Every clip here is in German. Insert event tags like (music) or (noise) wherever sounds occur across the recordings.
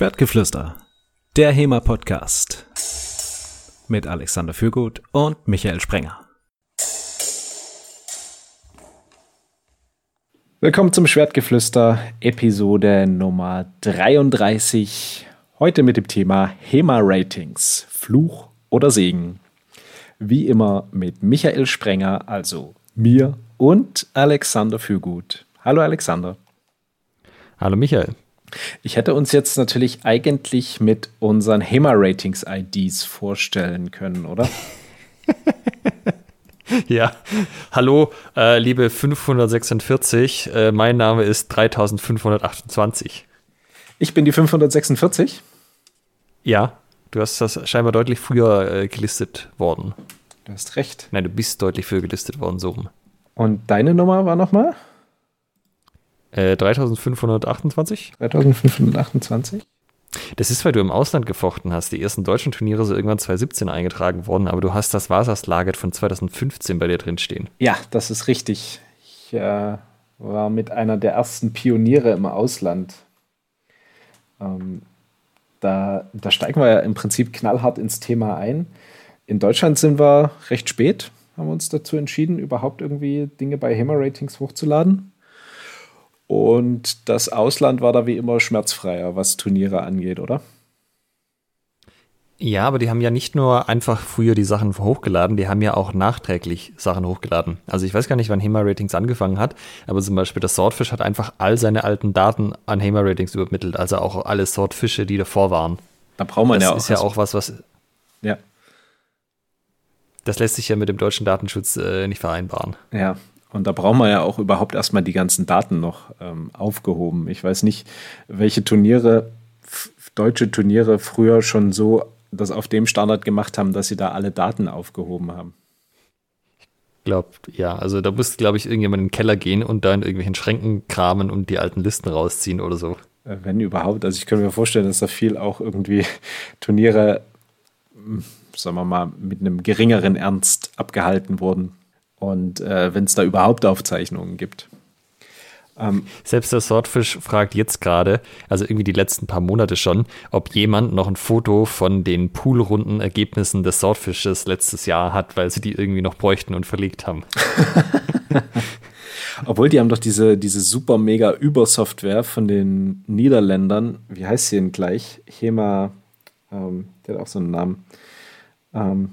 Schwertgeflüster, der HEMA-Podcast mit Alexander Fürgut und Michael Sprenger. Willkommen zum Schwertgeflüster, Episode Nummer 33. Heute mit dem Thema HEMA-Ratings, Fluch oder Segen. Wie immer mit Michael Sprenger, also mir und Alexander Fürgut. Hallo Alexander. Hallo Michael. Ich hätte uns jetzt natürlich eigentlich mit unseren HEMA-Ratings-IDs vorstellen können, oder? (laughs) ja, hallo, äh, liebe 546, äh, mein Name ist 3528. Ich bin die 546? Ja, du hast das scheinbar deutlich früher äh, gelistet worden. Du hast recht. Nein, du bist deutlich früher gelistet worden, so rum. Und deine Nummer war nochmal? Äh, 3528. 3528? Das ist, weil du im Ausland gefochten hast. Die ersten deutschen Turniere sind irgendwann 2017 eingetragen worden, aber du hast das Vasaslaget von 2015 bei dir drin stehen. Ja, das ist richtig. Ich äh, war mit einer der ersten Pioniere im Ausland. Ähm, da, da steigen wir ja im Prinzip knallhart ins Thema ein. In Deutschland sind wir recht spät, haben wir uns dazu entschieden, überhaupt irgendwie Dinge bei HEMA-Ratings hochzuladen. Und das Ausland war da wie immer schmerzfreier, was Turniere angeht, oder? Ja, aber die haben ja nicht nur einfach früher die Sachen hochgeladen, die haben ja auch nachträglich Sachen hochgeladen. Also ich weiß gar nicht, wann HEMA Ratings angefangen hat, aber zum Beispiel das Swordfish hat einfach all seine alten Daten an HEMA Ratings übermittelt, also auch alle Swordfische, die davor waren. Da braucht man das ja auch. Das ist ja also auch was, was. Ja. Das lässt sich ja mit dem deutschen Datenschutz äh, nicht vereinbaren. Ja, und da brauchen wir ja auch überhaupt erstmal die ganzen Daten noch ähm, aufgehoben. Ich weiß nicht, welche Turniere, deutsche Turniere früher schon so das auf dem Standard gemacht haben, dass sie da alle Daten aufgehoben haben. Ich glaube, ja, also da muss, glaube ich, irgendjemand in den Keller gehen und da in irgendwelchen Schränken kramen und die alten Listen rausziehen oder so. Äh, wenn überhaupt. Also ich könnte mir vorstellen, dass da viel auch irgendwie (laughs) Turniere, hm, sagen wir mal, mit einem geringeren Ernst abgehalten wurden und äh, wenn es da überhaupt Aufzeichnungen gibt. Ähm, Selbst der Swordfish fragt jetzt gerade, also irgendwie die letzten paar Monate schon, ob jemand noch ein Foto von den Poolrunden Ergebnissen des Swordfishes letztes Jahr hat, weil sie die irgendwie noch bräuchten und verlegt haben. (laughs) Obwohl, die haben doch diese, diese super mega Übersoftware von den Niederländern. Wie heißt sie denn gleich? Hema, ähm, der hat auch so einen Namen. Ähm,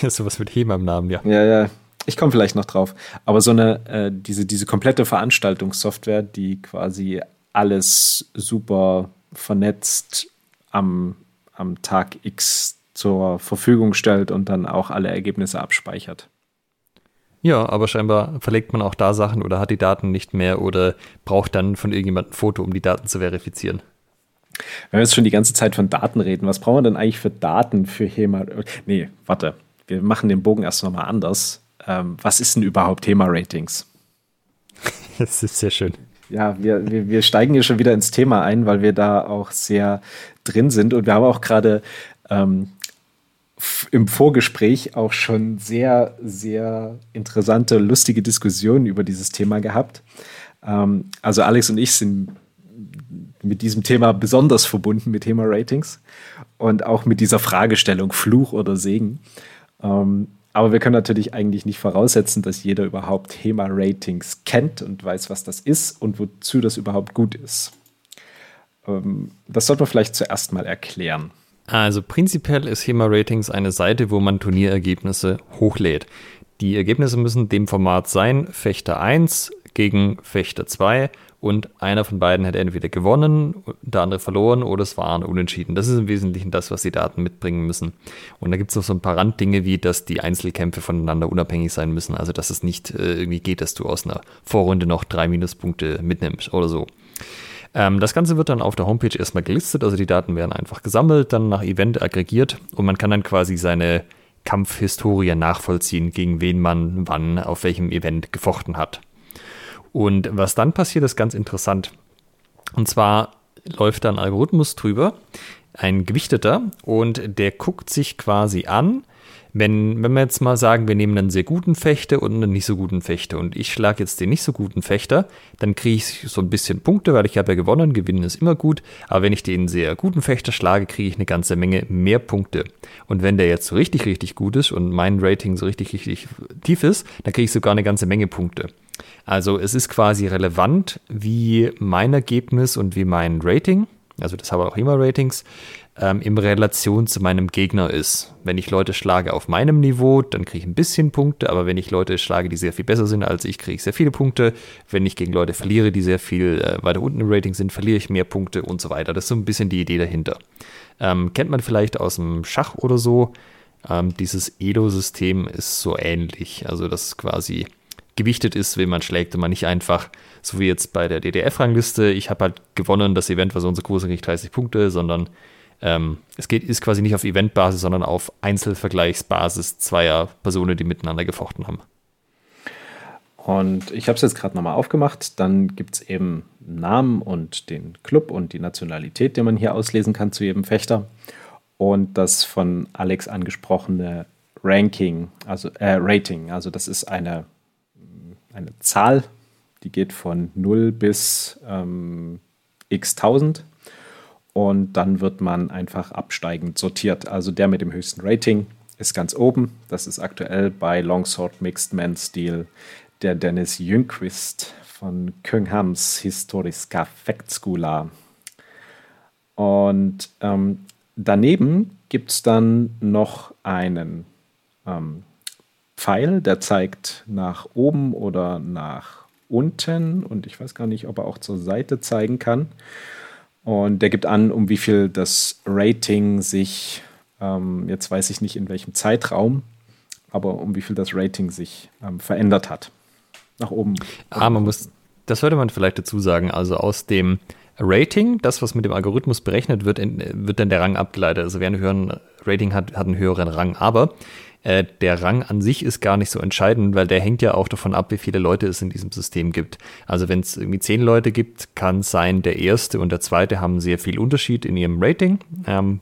(laughs) Sowas mit Hema im Namen, ja. Ja, ja. Ich komme vielleicht noch drauf. Aber so eine, äh, diese, diese komplette Veranstaltungssoftware, die quasi alles super vernetzt am, am Tag X zur Verfügung stellt und dann auch alle Ergebnisse abspeichert. Ja, aber scheinbar verlegt man auch da Sachen oder hat die Daten nicht mehr oder braucht dann von irgendjemandem ein Foto, um die Daten zu verifizieren. Wenn wir jetzt schon die ganze Zeit von Daten reden, was brauchen wir denn eigentlich für Daten für HEMA? Nee, warte, wir machen den Bogen erst nochmal anders ähm, was ist denn überhaupt Thema-Ratings? (laughs) Das ist sehr schön. Ja, wir, wir, wir steigen hier schon wieder ins Thema ein, weil wir da auch sehr drin sind. Und wir haben auch gerade ähm, im Vorgespräch auch schon sehr, sehr interessante, lustige Diskussionen über dieses Thema gehabt. Ähm, also Alex und ich sind mit diesem Thema besonders verbunden mit Thema Ratings und auch mit dieser Fragestellung Fluch oder Segen. Ähm, aber wir können natürlich eigentlich nicht voraussetzen, dass jeder überhaupt HEMA-Ratings kennt und weiß, was das ist und wozu das überhaupt gut ist. Ähm, das sollte man vielleicht zuerst mal erklären. Also prinzipiell ist HEMA-Ratings eine Seite, wo man Turnierergebnisse hochlädt. Die Ergebnisse müssen dem Format sein, Fechter 1 gegen Fechter 2 und einer von beiden hätte entweder gewonnen, der andere verloren oder es waren unentschieden. Das ist im Wesentlichen das, was die Daten mitbringen müssen. Und da gibt es noch so ein paar Randdinge, wie dass die Einzelkämpfe voneinander unabhängig sein müssen. Also dass es nicht äh, irgendwie geht, dass du aus einer Vorrunde noch drei Minuspunkte mitnimmst oder so. Ähm, das Ganze wird dann auf der Homepage erstmal gelistet, also die Daten werden einfach gesammelt, dann nach Event aggregiert und man kann dann quasi seine Kampfhistorie nachvollziehen, gegen wen man wann auf welchem Event gefochten hat. Und was dann passiert, ist ganz interessant. Und zwar läuft da ein Algorithmus drüber, ein gewichteter, und der guckt sich quasi an, wenn, wenn wir jetzt mal sagen, wir nehmen einen sehr guten Fechter und einen nicht so guten Fechter und ich schlage jetzt den nicht so guten Fechter, dann kriege ich so ein bisschen Punkte, weil ich habe ja gewonnen, gewinnen ist immer gut, aber wenn ich den sehr guten Fechter schlage, kriege ich eine ganze Menge mehr Punkte. Und wenn der jetzt so richtig, richtig gut ist und mein Rating so richtig, richtig tief ist, dann kriege ich sogar eine ganze Menge Punkte. Also es ist quasi relevant, wie mein Ergebnis und wie mein Rating, also das haben wir auch immer Ratings, ähm, in Relation zu meinem Gegner ist. Wenn ich Leute schlage auf meinem Niveau, dann kriege ich ein bisschen Punkte, aber wenn ich Leute schlage, die sehr viel besser sind als ich, kriege ich sehr viele Punkte. Wenn ich gegen Leute verliere, die sehr viel äh, weiter unten im Rating sind, verliere ich mehr Punkte und so weiter. Das ist so ein bisschen die Idee dahinter. Ähm, kennt man vielleicht aus dem Schach oder so. Ähm, dieses Edo-System ist so ähnlich. Also das ist quasi gewichtet ist, wen man schlägt und man nicht einfach, so wie jetzt bei der DDF-Rangliste, ich habe halt gewonnen, das Event war so und so groß, kriege ich 30 Punkte, sondern ähm, es geht, ist quasi nicht auf Eventbasis, sondern auf Einzelvergleichsbasis zweier Personen, die miteinander gefochten haben. Und ich habe es jetzt gerade nochmal aufgemacht. Dann gibt es eben Namen und den Club und die Nationalität, den man hier auslesen kann zu jedem Fechter. Und das von Alex angesprochene Ranking, also äh, Rating. Also das ist eine, eine Zahl, die geht von 0 bis ähm, x 1000 und dann wird man einfach absteigend sortiert. Also der mit dem höchsten Rating ist ganz oben. Das ist aktuell bei Longsword Mixed Man Steel der Dennis Jüngquist von Könghams Historiska Fechtskula. Und ähm, daneben gibt es dann noch einen ähm, Pfeil, der zeigt nach oben oder nach unten. Und ich weiß gar nicht, ob er auch zur Seite zeigen kann. Und der gibt an, um wie viel das Rating sich, ähm, jetzt weiß ich nicht in welchem Zeitraum, aber um wie viel das Rating sich ähm, verändert hat. Nach oben. Ah, man muss, das sollte man vielleicht dazu sagen. Also aus dem Rating, das, was mit dem Algorithmus berechnet wird, wird dann der Rang abgeleitet. Also wer einen höheren Rating hat, hat einen höheren Rang. Aber äh, der Rang an sich ist gar nicht so entscheidend, weil der hängt ja auch davon ab, wie viele Leute es in diesem System gibt. Also wenn es irgendwie zehn Leute gibt, kann es sein, der erste und der zweite haben sehr viel Unterschied in ihrem Rating. Ähm,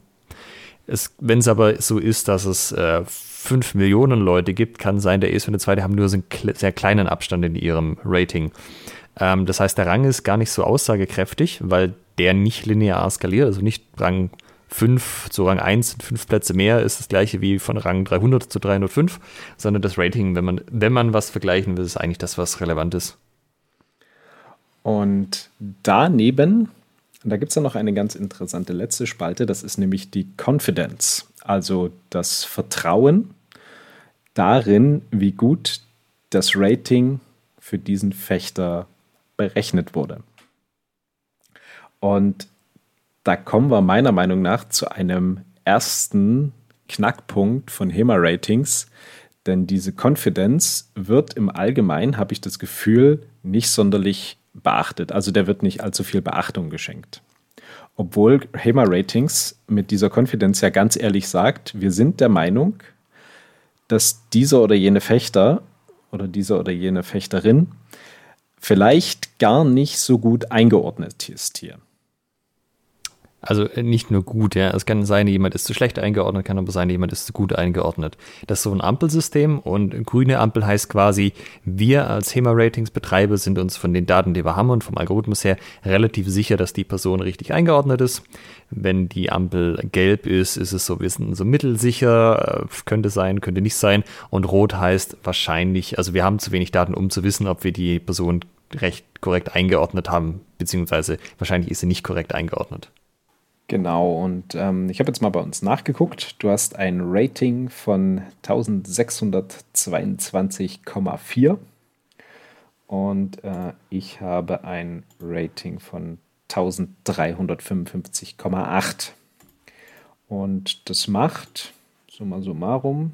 wenn es aber so ist, dass es äh, fünf Millionen Leute gibt, kann sein, der erste und der zweite haben nur so einen sehr kleinen Abstand in ihrem Rating. Ähm, das heißt, der Rang ist gar nicht so aussagekräftig, weil der nicht linear skaliert, also nicht Rang 5 zu Rang 1 sind 5 Plätze mehr, ist das gleiche wie von Rang 300 zu 305, sondern das Rating, wenn man, wenn man was vergleichen will, ist eigentlich das, was relevant ist. Und daneben, da gibt es dann noch eine ganz interessante letzte Spalte, das ist nämlich die Confidence, also das Vertrauen darin, wie gut das Rating für diesen Fechter berechnet wurde. Und da kommen wir meiner Meinung nach zu einem ersten Knackpunkt von HEMA-Ratings, denn diese Confidence wird im Allgemeinen, habe ich das Gefühl, nicht sonderlich beachtet. Also der wird nicht allzu viel Beachtung geschenkt. Obwohl HEMA-Ratings mit dieser Confidence ja ganz ehrlich sagt, wir sind der Meinung, dass dieser oder jene Fechter oder dieser oder jene Fechterin vielleicht gar nicht so gut eingeordnet ist hier. Also äh, nicht nur gut, ja. Es kann sein, jemand ist zu schlecht eingeordnet, kann aber sein, jemand ist zu gut eingeordnet. Das ist so ein Ampelsystem und grüne Ampel heißt quasi, wir als HEMA-Ratings-Betreiber sind uns von den Daten, die wir haben und vom Algorithmus her relativ sicher, dass die Person richtig eingeordnet ist. Wenn die Ampel gelb ist, ist es so, wir sind so mittelsicher, äh, könnte sein, könnte nicht sein. Und rot heißt wahrscheinlich, also wir haben zu wenig Daten, um zu wissen, ob wir die Person recht korrekt eingeordnet haben, beziehungsweise wahrscheinlich ist sie nicht korrekt eingeordnet. Genau, und ähm, ich habe jetzt mal bei uns nachgeguckt. Du hast ein Rating von 1622,4 und äh, ich habe ein Rating von 1355,8. Und das macht, summa summarum,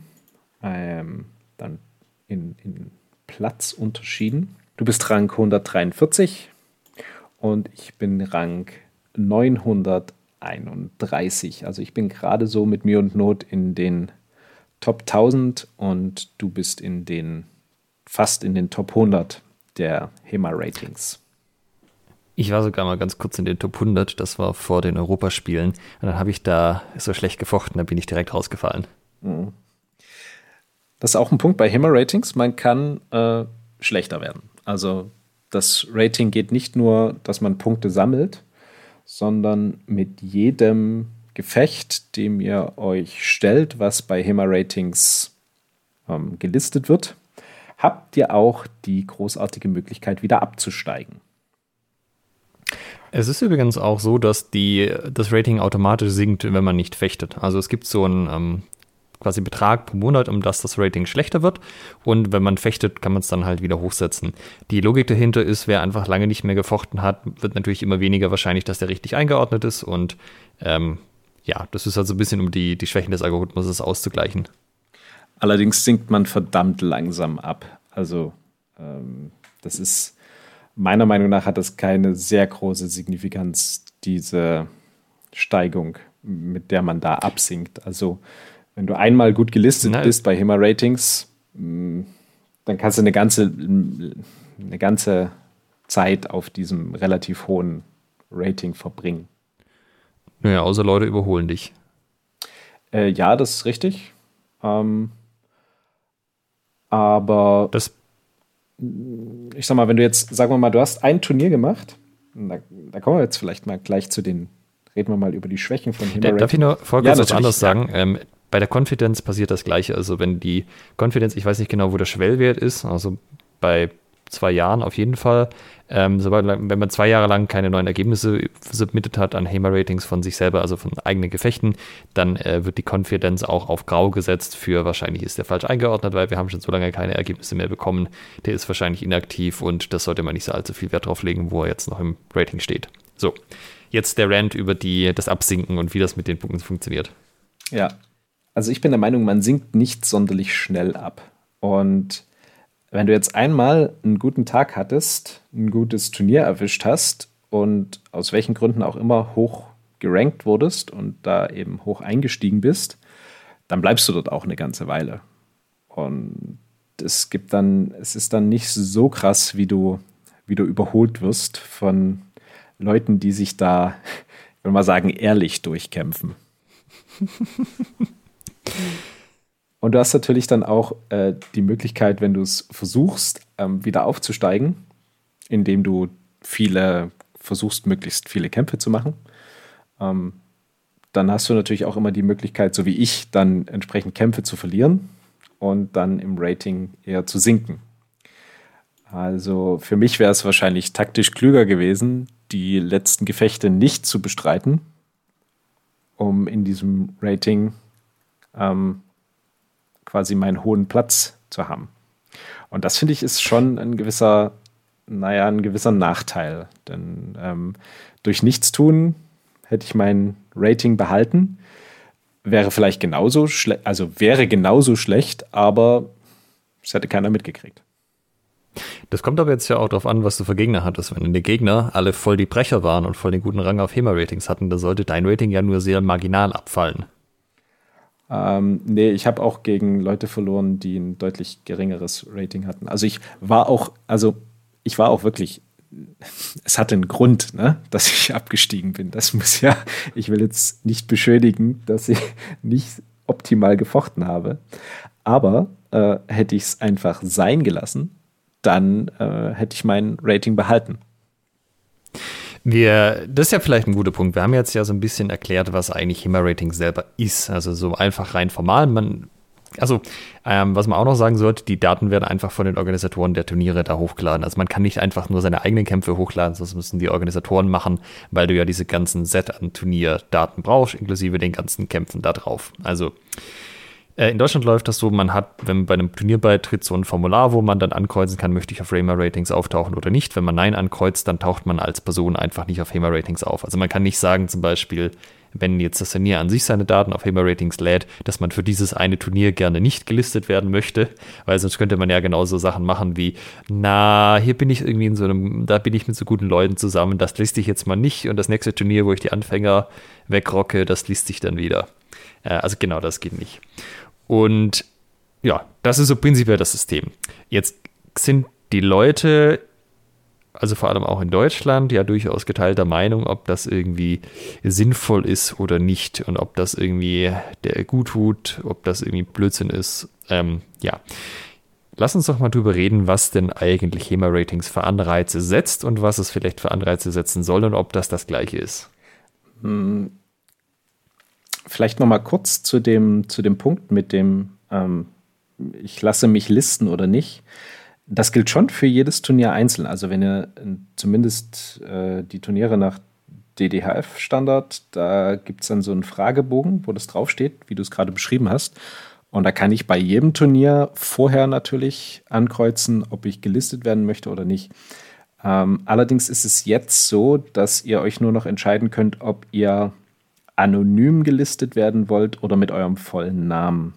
ähm, dann in, in Platzunterschieden. Du bist Rang 143 und ich bin Rang 900. 31. Also ich bin gerade so mit mir und Not in den Top 1000 und du bist in den fast in den Top 100 der HEMA-Ratings. Ich war sogar mal ganz kurz in den Top 100, das war vor den Europaspielen. Und dann habe ich da so schlecht gefochten, da bin ich direkt rausgefallen. Mhm. Das ist auch ein Punkt bei HEMA-Ratings. Man kann äh, schlechter werden. Also das Rating geht nicht nur, dass man Punkte sammelt, sondern mit jedem Gefecht, dem ihr euch stellt, was bei HEMA-Ratings ähm, gelistet wird, habt ihr auch die großartige Möglichkeit, wieder abzusteigen. Es ist übrigens auch so, dass die, das Rating automatisch sinkt, wenn man nicht fechtet. Also es gibt so einen ähm, quasi Betrag pro Monat, um dass das Rating schlechter wird. Und wenn man fechtet, kann man es dann halt wieder hochsetzen. Die Logik dahinter ist, wer einfach lange nicht mehr gefochten hat, wird natürlich immer weniger wahrscheinlich, dass der richtig eingeordnet ist. Und ähm, ja, das ist halt so ein bisschen, um die, die Schwächen des Algorithmus auszugleichen. Allerdings sinkt man verdammt langsam ab. Also ähm, das ist meiner Meinung nach hat das keine sehr große Signifikanz, diese Steigung, mit der man da absinkt. Also wenn du einmal gut gelistet Nein. bist bei HEMA Ratings, mm, dann kannst du eine ganze, eine ganze Zeit auf diesem relativ hohen Rating verbringen. Naja, außer Leute überholen dich. Äh, ja, das ist richtig. Ähm, aber das ich sag mal, wenn du jetzt, sagen wir mal, du hast ein Turnier gemacht, da, da kommen wir jetzt vielleicht mal gleich zu den, reden wir mal über die Schwächen von Hema Darf ich nur folgendes ja, was anderes sagen? Ähm, bei der Konfidenz passiert das Gleiche. Also wenn die Konfidenz, ich weiß nicht genau, wo der Schwellwert ist, also bei zwei Jahren auf jeden Fall. Ähm, sobald, wenn man zwei Jahre lang keine neuen Ergebnisse submitted hat an HEMA-Ratings von sich selber, also von eigenen Gefechten, dann äh, wird die Konfidenz auch auf Grau gesetzt für wahrscheinlich ist der falsch eingeordnet, weil wir haben schon so lange keine Ergebnisse mehr bekommen. Der ist wahrscheinlich inaktiv und das sollte man nicht so allzu viel Wert drauf legen, wo er jetzt noch im Rating steht. So, jetzt der Rant über die, das Absinken und wie das mit den Punkten funktioniert. Ja, also ich bin der Meinung, man sinkt nicht sonderlich schnell ab. Und wenn du jetzt einmal einen guten Tag hattest, ein gutes Turnier erwischt hast und aus welchen Gründen auch immer hoch gerankt wurdest und da eben hoch eingestiegen bist, dann bleibst du dort auch eine ganze Weile. Und es gibt dann, es ist dann nicht so krass, wie du, wie du überholt wirst von Leuten, die sich da, ich will mal sagen, ehrlich durchkämpfen. (laughs) Und du hast natürlich dann auch äh, die Möglichkeit, wenn du es versuchst, ähm, wieder aufzusteigen, indem du viele versuchst, möglichst viele Kämpfe zu machen. Ähm, dann hast du natürlich auch immer die Möglichkeit, so wie ich, dann entsprechend Kämpfe zu verlieren und dann im Rating eher zu sinken. Also für mich wäre es wahrscheinlich taktisch klüger gewesen, die letzten Gefechte nicht zu bestreiten, um in diesem Rating ähm, quasi meinen hohen Platz zu haben. Und das finde ich ist schon ein gewisser, naja, ein gewisser Nachteil. Denn ähm, durch Nichtstun hätte ich mein Rating behalten. Wäre vielleicht genauso schlecht, also wäre genauso schlecht, aber es hätte keiner mitgekriegt. Das kommt aber jetzt ja auch darauf an, was du für Gegner hattest. Wenn deine Gegner alle voll die Brecher waren und voll den guten Rang auf HEMA-Ratings hatten, dann sollte dein Rating ja nur sehr marginal abfallen. Ähm, nee, ich habe auch gegen Leute verloren, die ein deutlich geringeres Rating hatten. Also ich war auch, also ich war auch wirklich, (laughs) es hatte einen Grund, ne, dass ich abgestiegen bin. Das muss ja, ich will jetzt nicht beschönigen, dass ich (laughs) nicht optimal gefochten habe. Aber äh, hätte ich es einfach sein gelassen, dann äh, hätte ich mein Rating behalten. Wir, das ist ja vielleicht ein guter Punkt. Wir haben jetzt ja so ein bisschen erklärt, was eigentlich HEMA-Rating selber ist. Also so einfach rein formal. Man, also, ähm, was man auch noch sagen sollte, die Daten werden einfach von den Organisatoren der Turniere da hochgeladen. Also man kann nicht einfach nur seine eigenen Kämpfe hochladen, das müssen die Organisatoren machen, weil du ja diese ganzen Set an Turnierdaten brauchst, inklusive den ganzen Kämpfen da drauf. Also äh, in Deutschland läuft das so, man hat, wenn man bei einem Turnier beitritt, so ein Formular, wo man dann ankreuzen kann, möchte ich auf HEMA-Ratings auftauchen oder nicht. Wenn man Nein ankreuzt, dann taucht man als Person einfach nicht auf HEMA-Ratings auf. Also man kann nicht sagen, zum Beispiel, wenn jetzt das Turnier an sich seine Daten auf HEMA-Ratings lädt, dass man für dieses eine Turnier gerne nicht gelistet werden möchte, weil sonst könnte man ja genauso Sachen machen wie, na, hier bin ich irgendwie in so einem, da bin ich mit so guten Leuten zusammen, das liste ich jetzt mal nicht und das nächste Turnier, wo ich die Anfänger wegrocke, das liste ich dann wieder. Äh, also genau das geht nicht. Und ja, das ist so prinzipiell das System. Jetzt sind die Leute also vor allem auch in Deutschland, ja durchaus geteilter Meinung, ob das irgendwie sinnvoll ist oder nicht und ob das irgendwie der gut tut, ob das irgendwie Blödsinn ist. Ähm, ja. Lass uns doch mal drüber reden, was denn eigentlich HEMA-Ratings für Anreize setzt und was es vielleicht für Anreize setzen soll und ob das das gleiche ist. Hm. Vielleicht noch mal kurz zu dem, zu dem Punkt mit dem, ähm, ich lasse mich listen oder nicht. Das gilt schon für jedes Turnier einzeln. Also wenn ihr zumindest äh, die Turniere nach DDHF-Standard, da gibt es dann so einen Fragebogen, wo das draufsteht, wie du es gerade beschrieben hast. Und da kann ich bei jedem Turnier vorher natürlich ankreuzen, ob ich gelistet werden möchte oder nicht. Ähm, allerdings ist es jetzt so, dass ihr euch nur noch entscheiden könnt, ob ihr anonym gelistet werden wollt oder mit eurem vollen Namen.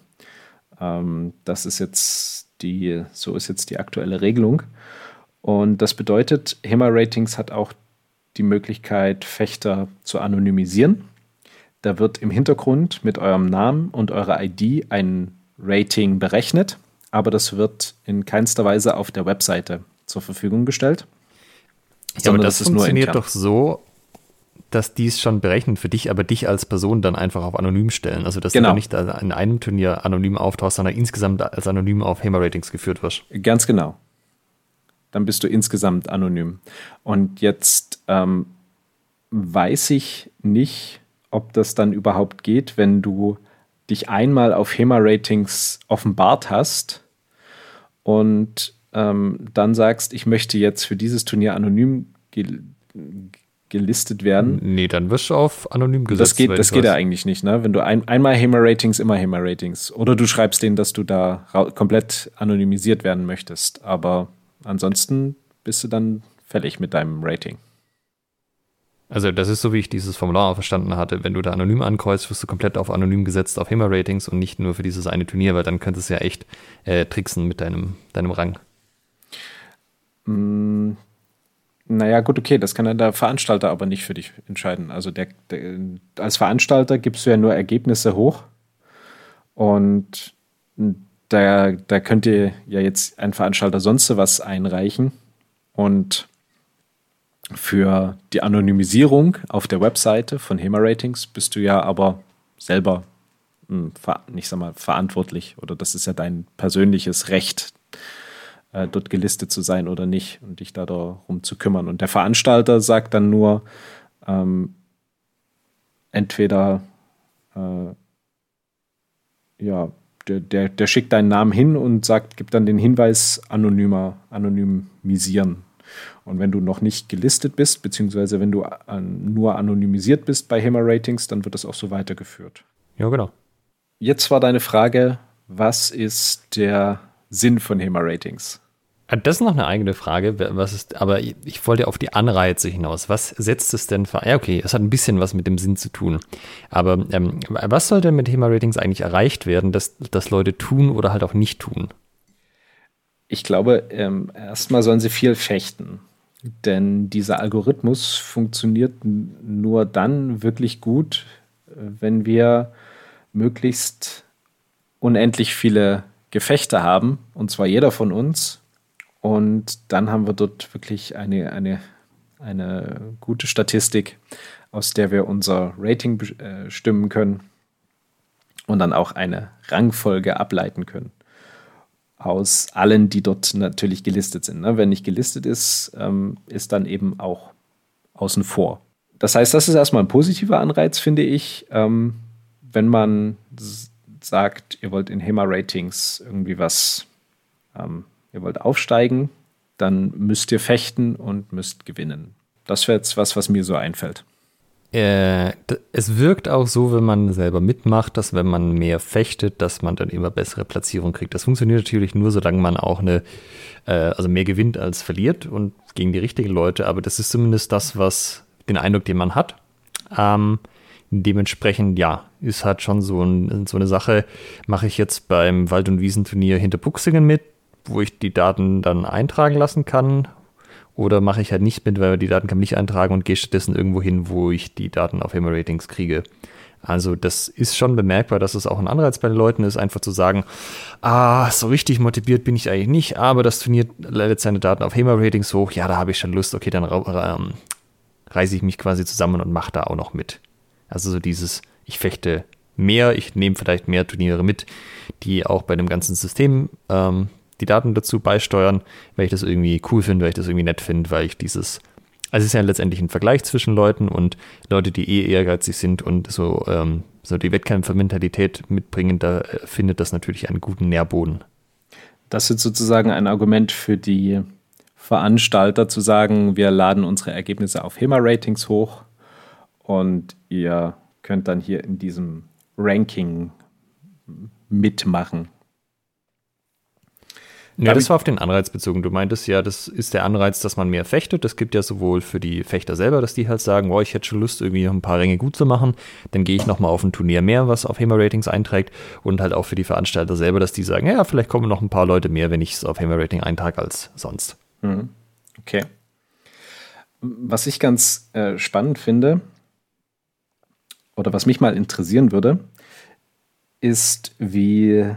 Ähm, das ist jetzt die, so ist jetzt die aktuelle Regelung. Und das bedeutet, HEMA-Ratings hat auch die Möglichkeit, Fechter zu anonymisieren. Da wird im Hintergrund mit eurem Namen und eurer ID ein Rating berechnet, aber das wird in keinster Weise auf der Webseite zur Verfügung gestellt. Ja, aber das, das funktioniert doch so, dass die es schon berechnen für dich, aber dich als Person dann einfach auf anonym stellen. Also dass genau. du nicht in einem Turnier anonym auftauchst, sondern insgesamt als anonym auf HEMA-Ratings geführt wirst. Ganz genau. Dann bist du insgesamt anonym. Und jetzt ähm, weiß ich nicht, ob das dann überhaupt geht, wenn du dich einmal auf HEMA-Ratings offenbart hast und ähm, dann sagst, ich möchte jetzt für dieses Turnier anonym gelistet werden. Nee, dann wirst du auf anonym gesetzt. Das geht, das geht ja eigentlich nicht, ne? Wenn du ein, einmal HEMA-Ratings, immer HEMA-Ratings. Oder du schreibst denen, dass du da komplett anonymisiert werden möchtest. Aber ansonsten bist du dann fällig mit deinem Rating. Also das ist so, wie ich dieses Formular verstanden hatte. Wenn du da anonym ankreuzt, wirst du komplett auf anonym gesetzt auf HEMA-Ratings und nicht nur für dieses eine Turnier, weil dann könntest du ja echt äh, tricksen mit deinem, deinem Rang. Naja, gut, okay, das kann dann der Veranstalter aber nicht für dich entscheiden. Also der, der, als Veranstalter gibst du ja nur Ergebnisse hoch und da, da könnte ja jetzt ein Veranstalter sonst was einreichen und für die Anonymisierung auf der Webseite von HEMA Ratings bist du ja aber selber hm, nicht sag mal verantwortlich oder das ist ja dein persönliches Recht, äh, dort gelistet zu sein oder nicht und dich da darum zu kümmern. Und der Veranstalter sagt dann nur, ähm, entweder äh, ja, der, der, der schickt deinen Namen hin und sagt, gibt dann den Hinweis anonymer, anonymisieren. Und wenn du noch nicht gelistet bist, beziehungsweise wenn du an, nur anonymisiert bist bei HEMA Ratings, dann wird das auch so weitergeführt. Ja, genau. Jetzt war deine Frage, was ist der Sinn von HEMA-Ratings? Ah, das ist noch eine eigene Frage, was ist, aber ich wollte auf die Anreize hinaus. Was setzt es denn für? Ja, okay, es hat ein bisschen was mit dem Sinn zu tun. Aber ähm, was soll denn mit HEMA-Ratings eigentlich erreicht werden, dass, dass Leute tun oder halt auch nicht tun? Ich glaube, ähm, erstmal sollen sie viel fechten. Denn dieser Algorithmus funktioniert nur dann wirklich gut, wenn wir möglichst unendlich viele Gefechte haben, und zwar jeder von uns. Und dann haben wir dort wirklich eine, eine, eine gute Statistik, aus der wir unser Rating bestimmen äh, können und dann auch eine Rangfolge ableiten können. Aus allen, die dort natürlich gelistet sind. Ne? Wenn nicht gelistet ist, ähm, ist dann eben auch außen vor. Das heißt, das ist erstmal ein positiver Anreiz, finde ich, ähm, wenn man sagt, ihr wollt in HEMA-Ratings irgendwie was, ähm, ihr wollt aufsteigen, dann müsst ihr fechten und müsst gewinnen. Das wäre jetzt was, was mir so einfällt. Äh, es wirkt auch so, wenn man selber mitmacht, dass wenn man mehr fechtet, dass man dann immer bessere Platzierung kriegt. Das funktioniert natürlich nur, solange man auch eine, äh, also mehr gewinnt als verliert und gegen die richtigen Leute. Aber das ist zumindest das, was den Eindruck, den man hat. Ähm, dementsprechend, ja, ist halt schon so, ein, so eine Sache. Mache ich jetzt beim Wald- und Wiesenturnier hinter Buxingen mit, wo ich die Daten dann eintragen lassen kann. Oder mache ich halt nicht mit, weil die Daten kann man nicht eintragen und gehe stattdessen irgendwo hin, wo ich die Daten auf HEMA-Ratings kriege. Also das ist schon bemerkbar, dass es auch ein Anreiz bei den Leuten ist, einfach zu sagen, ah, so richtig motiviert bin ich eigentlich nicht, aber das Turnier lädt seine Daten auf HEMA-Ratings hoch, ja, da habe ich schon Lust, okay, dann ähm, reiße ich mich quasi zusammen und mache da auch noch mit. Also so dieses, ich fechte mehr, ich nehme vielleicht mehr Turniere mit, die auch bei dem ganzen System ähm, die Daten dazu beisteuern, weil ich das irgendwie cool finde, weil ich das irgendwie nett finde, weil ich dieses also es ist ja letztendlich ein Vergleich zwischen Leuten und Leute, die eh ehrgeizig sind und so, ähm, so die Wettkämpfermentalität mitbringen, da äh, findet das natürlich einen guten Nährboden. Das ist sozusagen ein Argument für die Veranstalter zu sagen, wir laden unsere Ergebnisse auf HEMA-Ratings hoch und ihr könnt dann hier in diesem Ranking mitmachen. Ja, das war auf den Anreiz bezogen. Du meintest ja, das ist der Anreiz, dass man mehr fechtet. Das gibt ja sowohl für die Fechter selber, dass die halt sagen, oh, ich hätte schon Lust, irgendwie noch ein paar Ränge gut zu machen. Dann gehe ich nochmal auf ein Turnier mehr, was auf HEMA-Ratings einträgt. Und halt auch für die Veranstalter selber, dass die sagen, ja, vielleicht kommen noch ein paar Leute mehr, wenn ich es auf HEMA-Rating eintrage als sonst. Mhm. Okay. Was ich ganz äh, spannend finde, oder was mich mal interessieren würde, ist, wie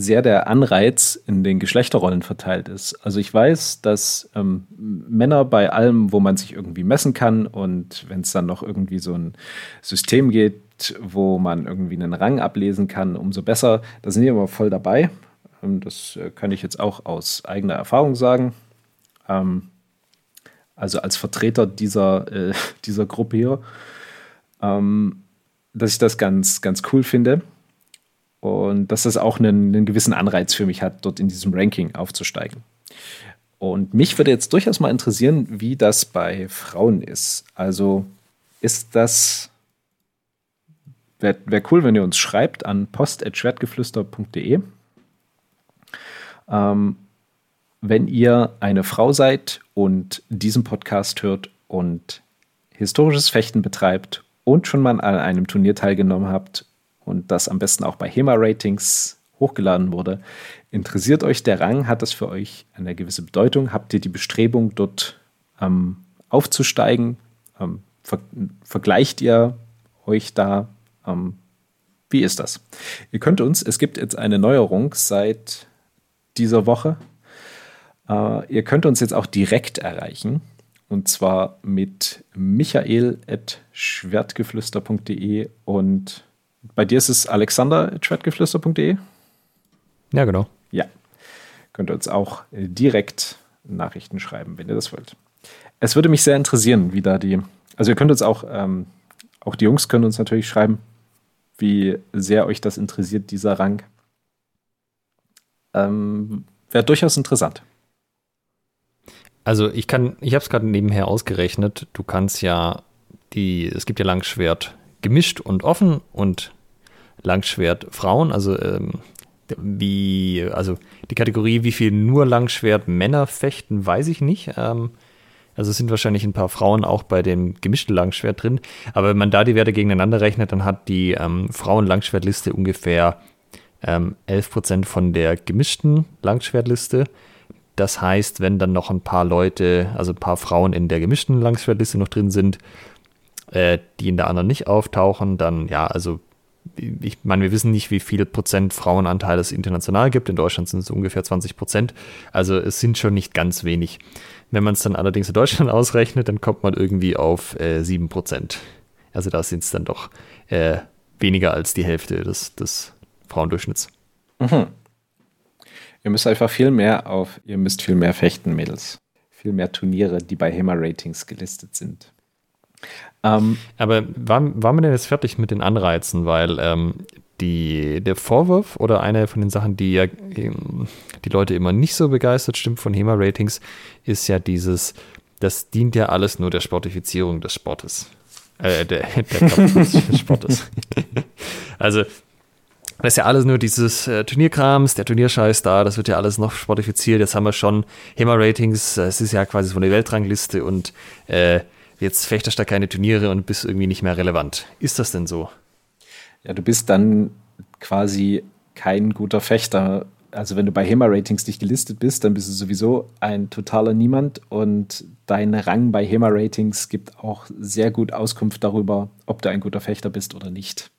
sehr der Anreiz in den Geschlechterrollen verteilt ist. Also ich weiß, dass ähm, Männer bei allem, wo man sich irgendwie messen kann und wenn es dann noch irgendwie so ein System geht, wo man irgendwie einen Rang ablesen kann, umso besser. Da sind die immer voll dabei. Ähm, das äh, kann ich jetzt auch aus eigener Erfahrung sagen. Ähm, also als Vertreter dieser, äh, (laughs) dieser Gruppe hier, ähm, dass ich das ganz, ganz cool finde und dass das auch einen, einen gewissen Anreiz für mich hat, dort in diesem Ranking aufzusteigen. Und mich würde jetzt durchaus mal interessieren, wie das bei Frauen ist. Also ist das, wäre wär cool, wenn ihr uns schreibt an post.schwertgeflüster.de. Ähm, wenn ihr eine Frau seid und diesen Podcast hört und historisches Fechten betreibt und schon mal an einem Turnier teilgenommen habt und das am besten auch bei HEMA-Ratings hochgeladen wurde. Interessiert euch der Rang? Hat das für euch eine gewisse Bedeutung? Habt ihr die Bestrebung, dort ähm, aufzusteigen? Ähm, ver vergleicht ihr euch da? Ähm, wie ist das? Ihr könnt uns, es gibt jetzt eine Neuerung seit dieser Woche. Äh, ihr könnt uns jetzt auch direkt erreichen. Und zwar mit michael.schwertgeflüster.de und bei dir ist es alexander.schwertgeflüster.de? Ja, genau. Ja. Könnt ihr uns auch äh, direkt Nachrichten schreiben, wenn ihr das wollt. Es würde mich sehr interessieren, wie da die. Also, ihr könnt uns auch, ähm, auch die Jungs können uns natürlich schreiben, wie sehr euch das interessiert, dieser Rang. Ähm, Wäre durchaus interessant. Also ich kann, ich habe es gerade nebenher ausgerechnet, du kannst ja die, es gibt ja Langschwert gemischt und offen und Langschwert Frauen, also ähm, wie, also die Kategorie, wie viel nur Langschwert Männer fechten, weiß ich nicht. Ähm, also es sind wahrscheinlich ein paar Frauen auch bei dem gemischten Langschwert drin. Aber wenn man da die Werte gegeneinander rechnet, dann hat die ähm, Frauen-Langschwertliste ungefähr ähm, 11% von der gemischten Langschwertliste. Das heißt, wenn dann noch ein paar Leute, also ein paar Frauen in der gemischten Langschwertliste noch drin sind, äh, die in der anderen nicht auftauchen, dann ja, also ich meine, wir wissen nicht, wie viel Prozent Frauenanteil es international gibt. In Deutschland sind es ungefähr 20 Prozent. Also es sind schon nicht ganz wenig. Wenn man es dann allerdings in Deutschland (laughs) ausrechnet, dann kommt man irgendwie auf äh, 7 Prozent. Also da sind es dann doch äh, weniger als die Hälfte des, des Frauendurchschnitts. Mhm. Ihr müsst einfach viel mehr auf, ihr müsst viel mehr fechten, Mädels. Viel mehr Turniere, die bei HEMA-Ratings gelistet sind. Ähm, Aber waren, waren wir denn jetzt fertig mit den Anreizen? Weil ähm, die, der Vorwurf oder eine von den Sachen, die ja ähm, die Leute immer nicht so begeistert stimmt von HEMA-Ratings, ist ja dieses, das dient ja alles nur der Sportifizierung des Sportes. Äh, der, der des Sportes. (laughs) also, das ist ja alles nur dieses äh, Turnierkrams, der Turnierscheiß da, das wird ja alles noch sportifiziert. Jetzt haben wir schon HEMA-Ratings, es ist ja quasi so eine Weltrangliste und äh, jetzt fechtest da keine Turniere und bist irgendwie nicht mehr relevant. Ist das denn so? Ja, du bist dann quasi kein guter Fechter, also wenn du bei HEMA-Ratings nicht gelistet bist, dann bist du sowieso ein totaler Niemand und dein Rang bei HEMA-Ratings gibt auch sehr gut Auskunft darüber, ob du ein guter Fechter bist oder nicht.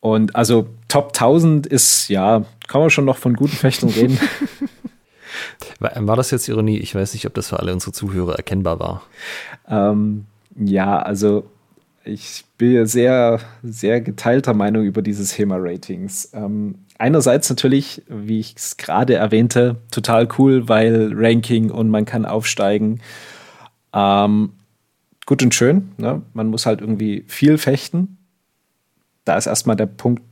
Und also Top 1000 ist, ja, kann man schon noch von guten Fechtern reden. (laughs) War das jetzt Ironie? Ich weiß nicht, ob das für alle unsere Zuhörer erkennbar war. Ähm, ja, also ich bin sehr, sehr geteilter Meinung über dieses HEMA-Ratings. Ähm, einerseits natürlich, wie ich es gerade erwähnte, total cool, weil Ranking und man kann aufsteigen. Ähm, gut und schön. Ne? Man muss halt irgendwie viel fechten. Da ist erstmal der Punkt,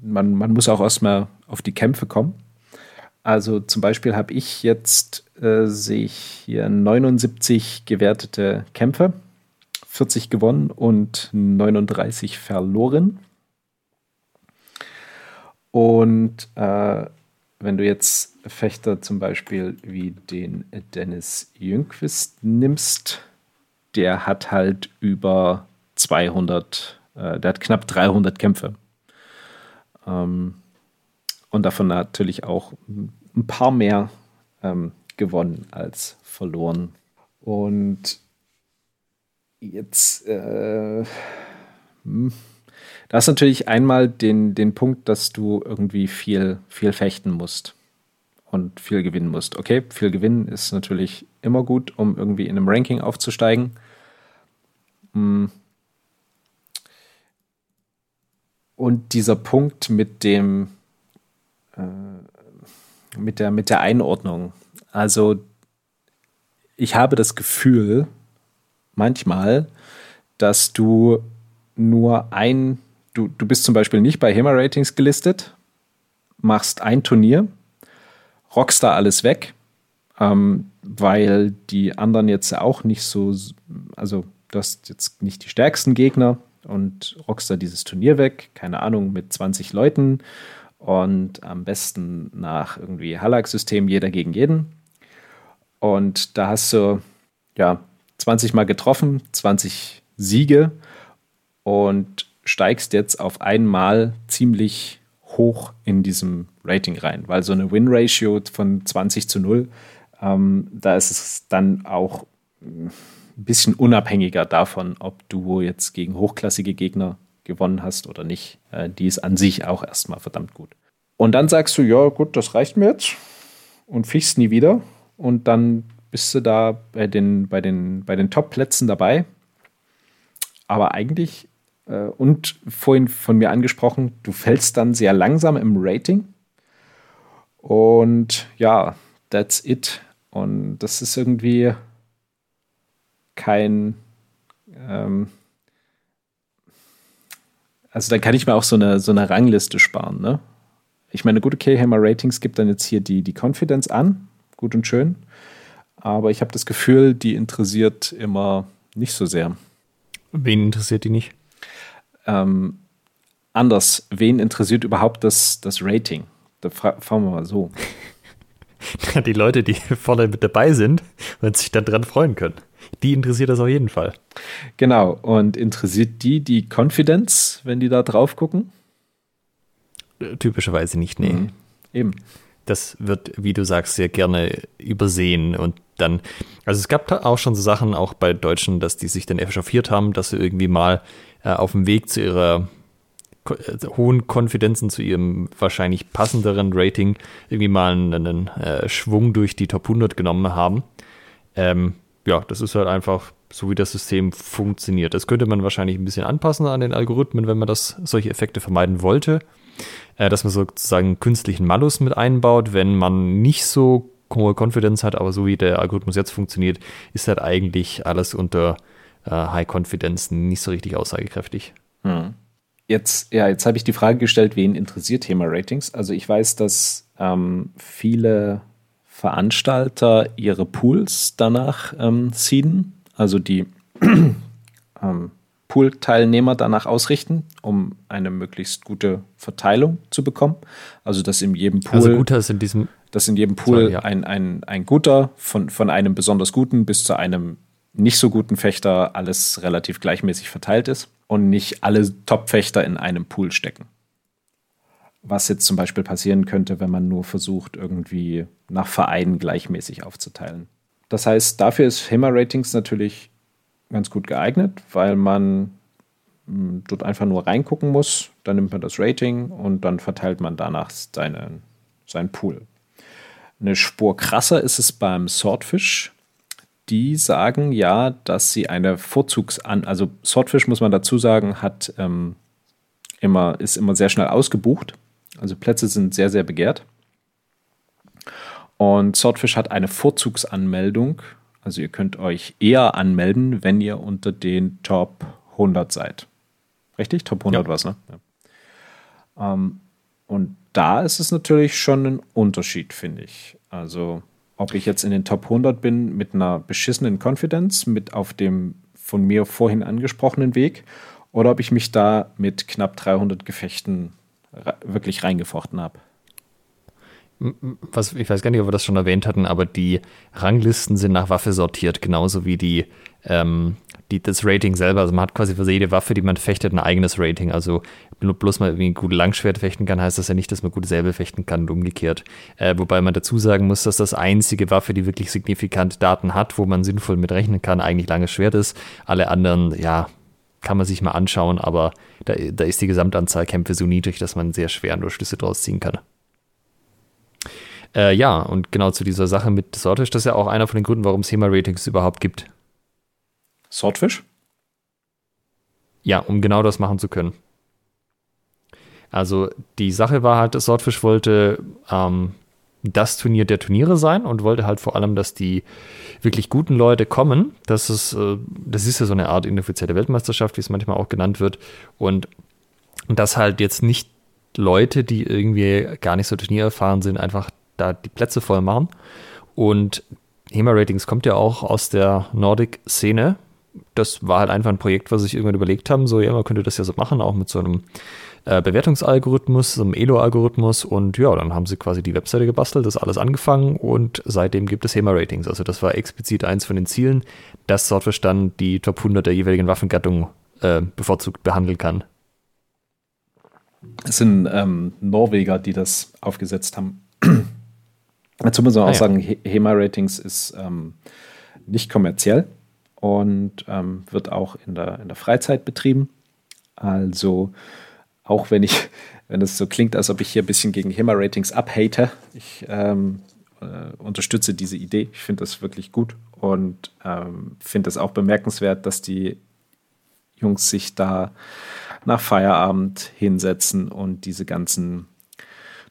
man, man muss auch erstmal auf die Kämpfe kommen. Also zum Beispiel habe ich jetzt, äh, sehe hier 79 gewertete Kämpfe, 40 gewonnen und 39 verloren. Und äh, wenn du jetzt Fechter zum Beispiel wie den Dennis Jüngquist nimmst, der hat halt über 200, äh, der hat knapp 300 Kämpfe. Ähm, und davon natürlich auch ein paar mehr ähm, gewonnen als verloren. Und jetzt, äh, hm, da ist natürlich einmal den, den Punkt, dass du irgendwie viel, viel fechten musst und viel gewinnen musst. Okay, viel gewinnen ist natürlich immer gut, um irgendwie in einem Ranking aufzusteigen. Hm. Und dieser Punkt mit dem, äh, mit, der, mit der Einordnung. Also ich habe das Gefühl, manchmal, dass du nur ein, du, du bist zum Beispiel nicht bei HEMA Ratings gelistet, machst ein Turnier, rockst da alles weg, ähm, weil die anderen jetzt auch nicht so, also du hast jetzt nicht die stärksten Gegner und rockst da dieses Turnier weg, keine Ahnung, mit 20 Leuten und am besten nach irgendwie Hallag-System jeder gegen jeden. Und da hast du ja 20 Mal getroffen, 20 Siege und steigst jetzt auf einmal ziemlich hoch in diesem Rating rein, weil so eine Win-Ratio von 20 zu 0, ähm, da ist es dann auch ein bisschen unabhängiger davon, ob du jetzt gegen hochklassige Gegner gewonnen hast oder nicht. Äh, die ist an sich auch erstmal verdammt gut. Und dann sagst du, ja, gut, das reicht mir jetzt und fichst nie wieder. Und dann bist du da bei den, bei den, bei den Top-Plätzen dabei. Aber eigentlich, äh, und vorhin von mir angesprochen, du fällst dann sehr langsam im Rating. Und ja, that's it. Und das ist irgendwie kein, ähm, also dann kann ich mir auch so eine, so eine Rangliste sparen, ne? Ich meine, gut, okay, Hammer Ratings gibt dann jetzt hier die, die Confidence an, gut und schön. Aber ich habe das Gefühl, die interessiert immer nicht so sehr. Wen interessiert die nicht? Ähm, anders, wen interessiert überhaupt das, das Rating? Da fragen wir mal so. (laughs) die Leute, die (laughs) vorne mit dabei sind und sich dann dran freuen können. Die interessiert das auf jeden Fall. Genau. Und interessiert die die Confidence, wenn die da drauf gucken? Typischerweise nicht, nee. Mhm. Eben. Das wird, wie du sagst, sehr gerne übersehen und dann, also es gab auch schon so Sachen, auch bei Deutschen, dass die sich dann echauffiert haben, dass sie irgendwie mal äh, auf dem Weg zu ihrer äh, hohen Konfidenzen, zu ihrem wahrscheinlich passenderen Rating irgendwie mal einen, einen äh, Schwung durch die Top 100 genommen haben. Ähm, ja, das ist halt einfach so, wie das System funktioniert. Das könnte man wahrscheinlich ein bisschen anpassen an den Algorithmen, wenn man das solche Effekte vermeiden wollte. Äh, dass man sozusagen künstlichen Malus mit einbaut, wenn man nicht so hohe Confidence hat, aber so wie der Algorithmus jetzt funktioniert, ist halt eigentlich alles unter äh, High Confidence nicht so richtig aussagekräftig. Hm. Jetzt, ja, jetzt habe ich die Frage gestellt, wen interessiert Thema Ratings? Also ich weiß, dass ähm, viele Veranstalter ihre Pools danach ähm, seeden, also die (clears throat) ähm, Pool-Teilnehmer danach ausrichten, um eine möglichst gute Verteilung zu bekommen. Also dass in jedem Pool, also guter ist in diesem, dass in jedem Pool sorry, ja. ein, ein, ein guter von, von einem besonders guten bis zu einem nicht so guten Fechter alles relativ gleichmäßig verteilt ist und nicht alle Top-Fechter in einem Pool stecken. Was jetzt zum Beispiel passieren könnte, wenn man nur versucht, irgendwie nach Vereinen gleichmäßig aufzuteilen. Das heißt, dafür ist HEMA-Ratings natürlich ganz gut geeignet, weil man hm, dort einfach nur reingucken muss, dann nimmt man das Rating und dann verteilt man danach seine, seinen Pool. Eine Spur krasser ist es beim Swordfish. Die sagen ja, dass sie eine Vorzugsan, also Swordfish muss man dazu sagen, hat ähm, immer, ist immer sehr schnell ausgebucht. Also Plätze sind sehr, sehr begehrt. Und Swordfish hat eine Vorzugsanmeldung. Also ihr könnt euch eher anmelden, wenn ihr unter den Top 100 seid. Richtig? Top 100 ja. was, ne? Ja. Ähm, und da ist es natürlich schon ein Unterschied, finde ich. Also, ob ich jetzt in den Top 100 bin mit einer beschissenen Confidence, mit auf dem von mir vorhin angesprochenen Weg, oder ob ich mich da mit knapp 300 Gefechten wirklich reingefochten habe. Was, ich weiß gar nicht, ob wir das schon erwähnt hatten, aber die Ranglisten sind nach Waffe sortiert, genauso wie die, ähm, die, das Rating selber. Also man hat quasi für jede Waffe, die man fechtet, ein eigenes Rating. Also bloß mal irgendwie ein gutes Langschwert fechten kann, heißt das ja nicht, dass man gut Säbel fechten kann und umgekehrt. Äh, wobei man dazu sagen muss, dass das einzige Waffe, die wirklich signifikant Daten hat, wo man sinnvoll mit rechnen kann, eigentlich langes Schwert ist. Alle anderen, ja, kann man sich mal anschauen, aber da, da ist die Gesamtanzahl Kämpfe so niedrig, dass man sehr schwer nur Schlüsse draus ziehen kann. Äh, ja, und genau zu dieser Sache mit Swordfish, das ist ja auch einer von den Gründen, warum es HEMA-Ratings überhaupt gibt. Swordfish? Ja, um genau das machen zu können. Also die Sache war halt, Swordfish wollte ähm, das Turnier der Turniere sein und wollte halt vor allem, dass die wirklich guten Leute kommen. Das ist, äh, das ist ja so eine Art inoffizielle Weltmeisterschaft, wie es manchmal auch genannt wird. Und dass halt jetzt nicht Leute, die irgendwie gar nicht so turniererfahren sind, einfach da die Plätze voll machen. Und HEMA Ratings kommt ja auch aus der Nordic-Szene. Das war halt einfach ein Projekt, was sich irgendwann überlegt haben, so ja, man könnte das ja so machen, auch mit so einem äh, Bewertungsalgorithmus, so einem Elo-Algorithmus und ja, dann haben sie quasi die Webseite gebastelt, das alles angefangen und seitdem gibt es HEMA-Ratings. Also das war explizit eins von den Zielen, dass Swordfish dann die Top 100 der jeweiligen Waffengattung äh, bevorzugt behandeln kann. Es sind ähm, Norweger, die das aufgesetzt haben. (clears throat) Dazu muss man ah, auch ja. sagen, HEMA-Ratings ist ähm, nicht kommerziell und ähm, wird auch in der, in der Freizeit betrieben. Also auch wenn ich, wenn es so klingt, als ob ich hier ein bisschen gegen HEMA-Ratings abhate, ich ähm, äh, unterstütze diese Idee. Ich finde das wirklich gut und ähm, finde es auch bemerkenswert, dass die Jungs sich da nach Feierabend hinsetzen und diese ganzen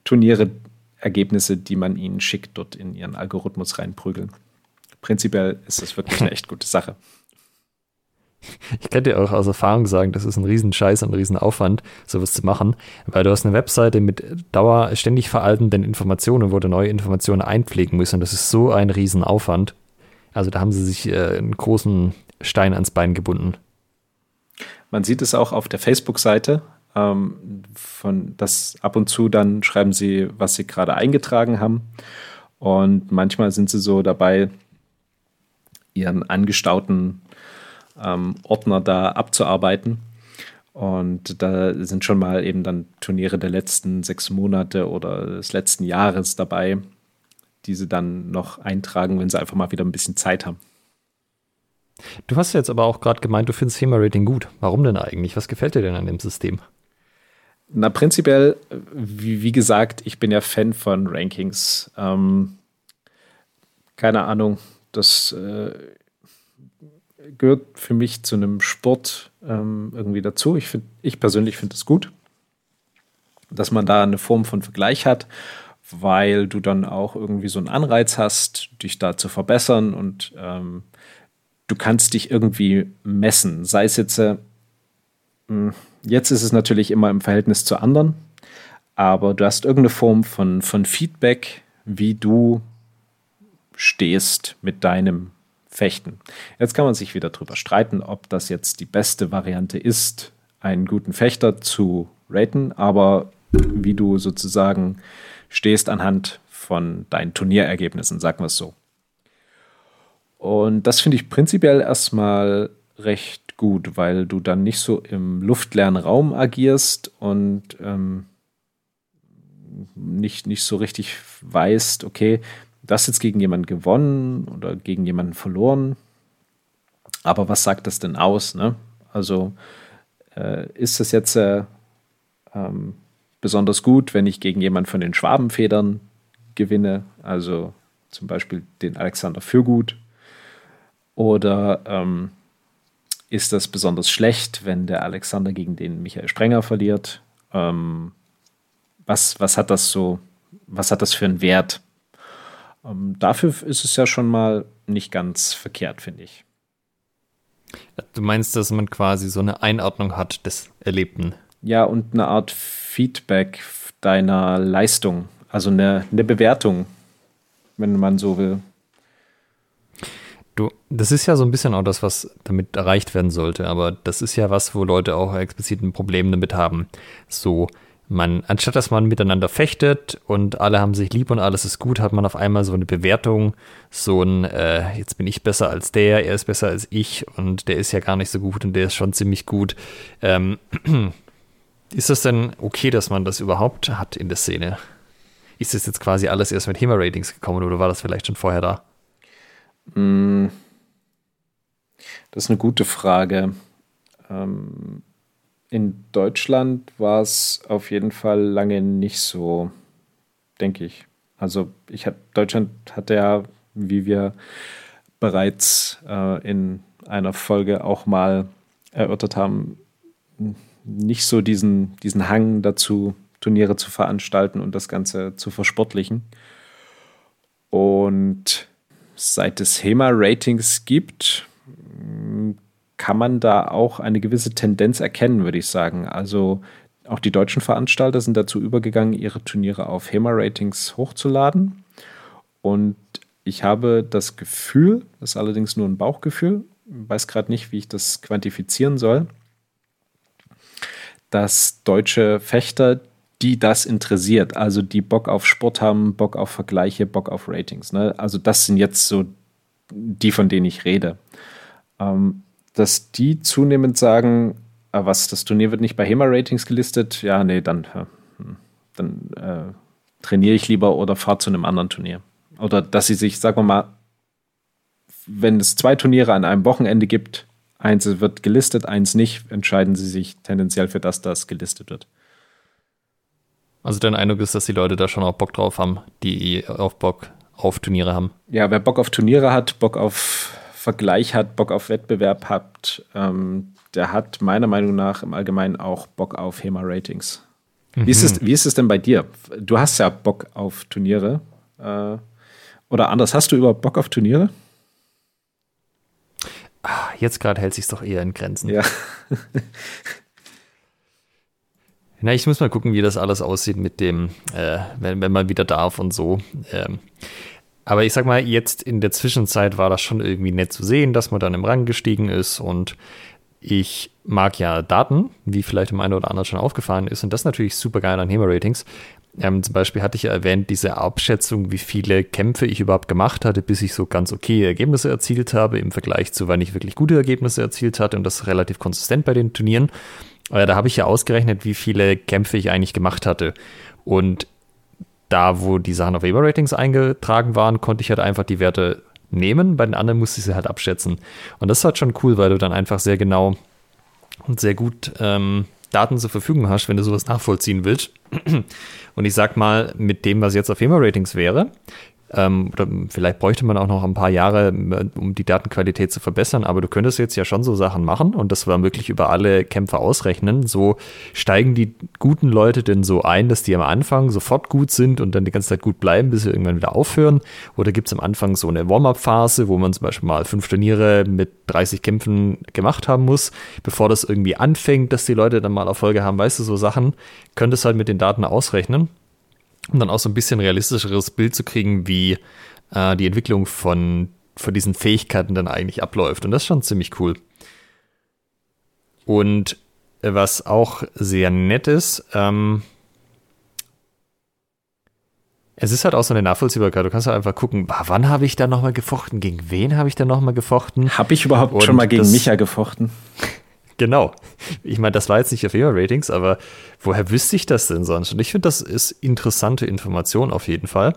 Turniere Ergebnisse, die man ihnen schickt, dort in ihren Algorithmus reinprügeln. Prinzipiell ist das wirklich eine echt gute Sache. Ich kann dir auch aus Erfahrung sagen, das ist ein Riesenscheiß und ein Riesenaufwand, sowas zu machen, weil du hast eine Webseite mit dauer ständig veraltenden Informationen, wo du neue Informationen einpflegen musst und das ist so ein Riesenaufwand. Also da haben sie sich äh, einen großen Stein ans Bein gebunden. Man sieht es auch auf der Facebook-Seite ähm, von das ab und zu dann schreiben sie, was sie gerade eingetragen haben. Und manchmal sind sie so dabei, ihren angestauten ähm, Ordner da abzuarbeiten. Und da sind schon mal eben dann Turniere der letzten sechs Monate oder des letzten Jahres dabei, die sie dann noch eintragen, wenn sie einfach mal wieder ein bisschen Zeit haben. Du hast jetzt aber auch gerade gemeint, du findest HEMA-Rating gut. Warum denn eigentlich? Was gefällt dir denn an dem System? Na, prinzipiell, wie, wie, gesagt, ich bin ja Fan von Rankings. Ähm, keine Ahnung, das äh, gehört für mich zu einem Sport ähm, irgendwie dazu. Ich, find, ich persönlich finde es gut, dass man da eine Form von Vergleich hat, weil du dann auch irgendwie so einen Anreiz hast, dich da zu verbessern und ähm, du kannst dich irgendwie messen. Sei es jetzt, äh, hm, Jetzt ist es natürlich immer im Verhältnis zu anderen, aber du hast irgendeine Form von, von Feedback, wie du stehst mit deinem Fechten. Jetzt kann man sich wieder darüber streiten, ob das jetzt die beste Variante ist, einen guten Fechter zu raten, aber wie du sozusagen stehst anhand von deinen Turnierergebnissen, sagen wir es so. Und das finde ich prinzipiell erstmal recht gut, weil du dann nicht so im luftleeren Raum agierst und ähm, nicht, nicht so richtig weißt, okay, das jetzt gegen jemanden gewonnen oder gegen jemanden verloren. Aber was sagt das denn aus? Ne? Also äh, ist das jetzt äh, ähm, besonders gut, wenn ich gegen jemanden von den Schwabenfedern gewinne, also zum Beispiel den Alexander Fürgut? Oder ähm, ist das besonders schlecht, wenn der Alexander gegen den Michael Sprenger verliert? Ähm, was, was hat das so, was hat das für einen Wert? Ähm, dafür ist es ja schon mal nicht ganz verkehrt, finde ich. Du meinst, dass man quasi so eine Einordnung hat des Erlebten? Ja, und eine Art Feedback deiner Leistung, also eine, eine Bewertung, wenn man so will. Du, das ist ja so ein bisschen auch das, was damit erreicht werden sollte, aber das ist ja was, wo Leute auch explizit ein Problem damit haben. So, man, anstatt dass man miteinander fechtet und alle haben sich lieb und alles ist gut, hat man auf einmal so eine Bewertung, so ein, äh, jetzt bin ich besser als der, er ist besser als ich und der ist ja gar nicht so gut und der ist schon ziemlich gut. Ähm, (clears throat) ist das denn okay, dass man das überhaupt hat in der Szene? Ist das jetzt quasi alles erst mit HEMA-Ratings gekommen oder war das vielleicht schon vorher da? Mm. Das ist eine gute Frage. Ähm, in Deutschland war es auf jeden Fall lange nicht so, denke ich. Also ich hat, Deutschland hat ja, wie wir bereits äh, in einer Folge auch mal erörtert haben, nicht so diesen, diesen Hang dazu, Turniere zu veranstalten und das Ganze zu versportlichen. Und seit es HEMA-Ratings gibt, kann man da auch eine gewisse Tendenz erkennen, würde ich sagen. Also auch die deutschen Veranstalter sind dazu übergegangen, ihre Turniere auf HEMA-Ratings hochzuladen. Und ich habe das Gefühl, das ist allerdings nur ein Bauchgefühl, weiß gerade nicht, wie ich das quantifizieren soll, dass deutsche Fechter, die das interessiert, also die Bock auf Sport haben, Bock auf Vergleiche, Bock auf Ratings, ne? also das sind jetzt so die, von denen ich rede. Ähm, dass die zunehmend sagen, ah, was, das Turnier wird nicht bei HEMA-Ratings gelistet, ja, nee, dann, hm, dann äh, trainiere ich lieber oder fahre zu einem anderen Turnier. Oder dass sie sich, sagen wir mal, wenn es zwei Turniere an einem Wochenende gibt, eins wird gelistet, eins nicht, entscheiden sie sich tendenziell für das, das gelistet wird. Also dein Eindruck ist, dass die Leute da schon auch Bock drauf haben, die auf Bock auf Turniere haben. Ja, wer Bock auf Turniere hat, Bock auf Vergleich hat, Bock auf Wettbewerb hat, ähm, der hat meiner Meinung nach im Allgemeinen auch Bock auf HEMA-Ratings. Mhm. Wie, ist es, wie ist es denn bei dir? Du hast ja Bock auf Turniere. Äh, oder anders, hast du überhaupt Bock auf Turniere? Ah, jetzt gerade hält sich doch eher in Grenzen. Ja. (laughs) Na, ich muss mal gucken, wie das alles aussieht mit dem, äh, wenn, wenn man wieder darf und so. Ähm, aber ich sag mal, jetzt in der Zwischenzeit war das schon irgendwie nett zu sehen, dass man dann im Rang gestiegen ist und ich mag ja Daten, wie vielleicht dem einen oder anderen schon aufgefallen ist, und das ist natürlich super geil an HEMA-Ratings. Ähm, zum Beispiel hatte ich ja erwähnt, diese Abschätzung, wie viele Kämpfe ich überhaupt gemacht hatte, bis ich so ganz okay Ergebnisse erzielt habe, im Vergleich zu, wann ich wirklich gute Ergebnisse erzielt hatte, und das relativ konsistent bei den Turnieren. Aber da habe ich ja ausgerechnet, wie viele Kämpfe ich eigentlich gemacht hatte. Und da, wo die Sachen auf Weber-Ratings eingetragen waren, konnte ich halt einfach die Werte nehmen. Bei den anderen musste ich sie halt abschätzen. Und das ist halt schon cool, weil du dann einfach sehr genau und sehr gut ähm, Daten zur Verfügung hast, wenn du sowas nachvollziehen willst. (clears throat) Und ich sag mal, mit dem, was jetzt auf HEMA-Ratings wäre, ähm, oder vielleicht bräuchte man auch noch ein paar Jahre, um die Datenqualität zu verbessern, aber du könntest jetzt ja schon so Sachen machen und das war wirklich über alle Kämpfer ausrechnen. So steigen die guten Leute denn so ein, dass die am Anfang sofort gut sind und dann die ganze Zeit gut bleiben, bis sie irgendwann wieder aufhören? Oder gibt es am Anfang so eine Warm-up-Phase, wo man zum Beispiel mal fünf Turniere mit 30 Kämpfen gemacht haben muss, bevor das irgendwie anfängt, dass die Leute dann mal Erfolge haben? Weißt du, so Sachen könntest halt mit den Daten ausrechnen um dann auch so ein bisschen realistischeres Bild zu kriegen, wie äh, die Entwicklung von, von diesen Fähigkeiten dann eigentlich abläuft. Und das ist schon ziemlich cool. Und äh, was auch sehr nett ist, ähm, es ist halt auch so eine Nachvollziehbarkeit. Du kannst halt einfach gucken, wann habe ich da nochmal gefochten? Gegen wen habe ich da nochmal gefochten? Habe ich überhaupt Und schon mal gegen Micha gefochten? Genau. Ich meine, das war jetzt nicht auf FEMA-Ratings, aber woher wüsste ich das denn sonst? Und ich finde, das ist interessante Information auf jeden Fall.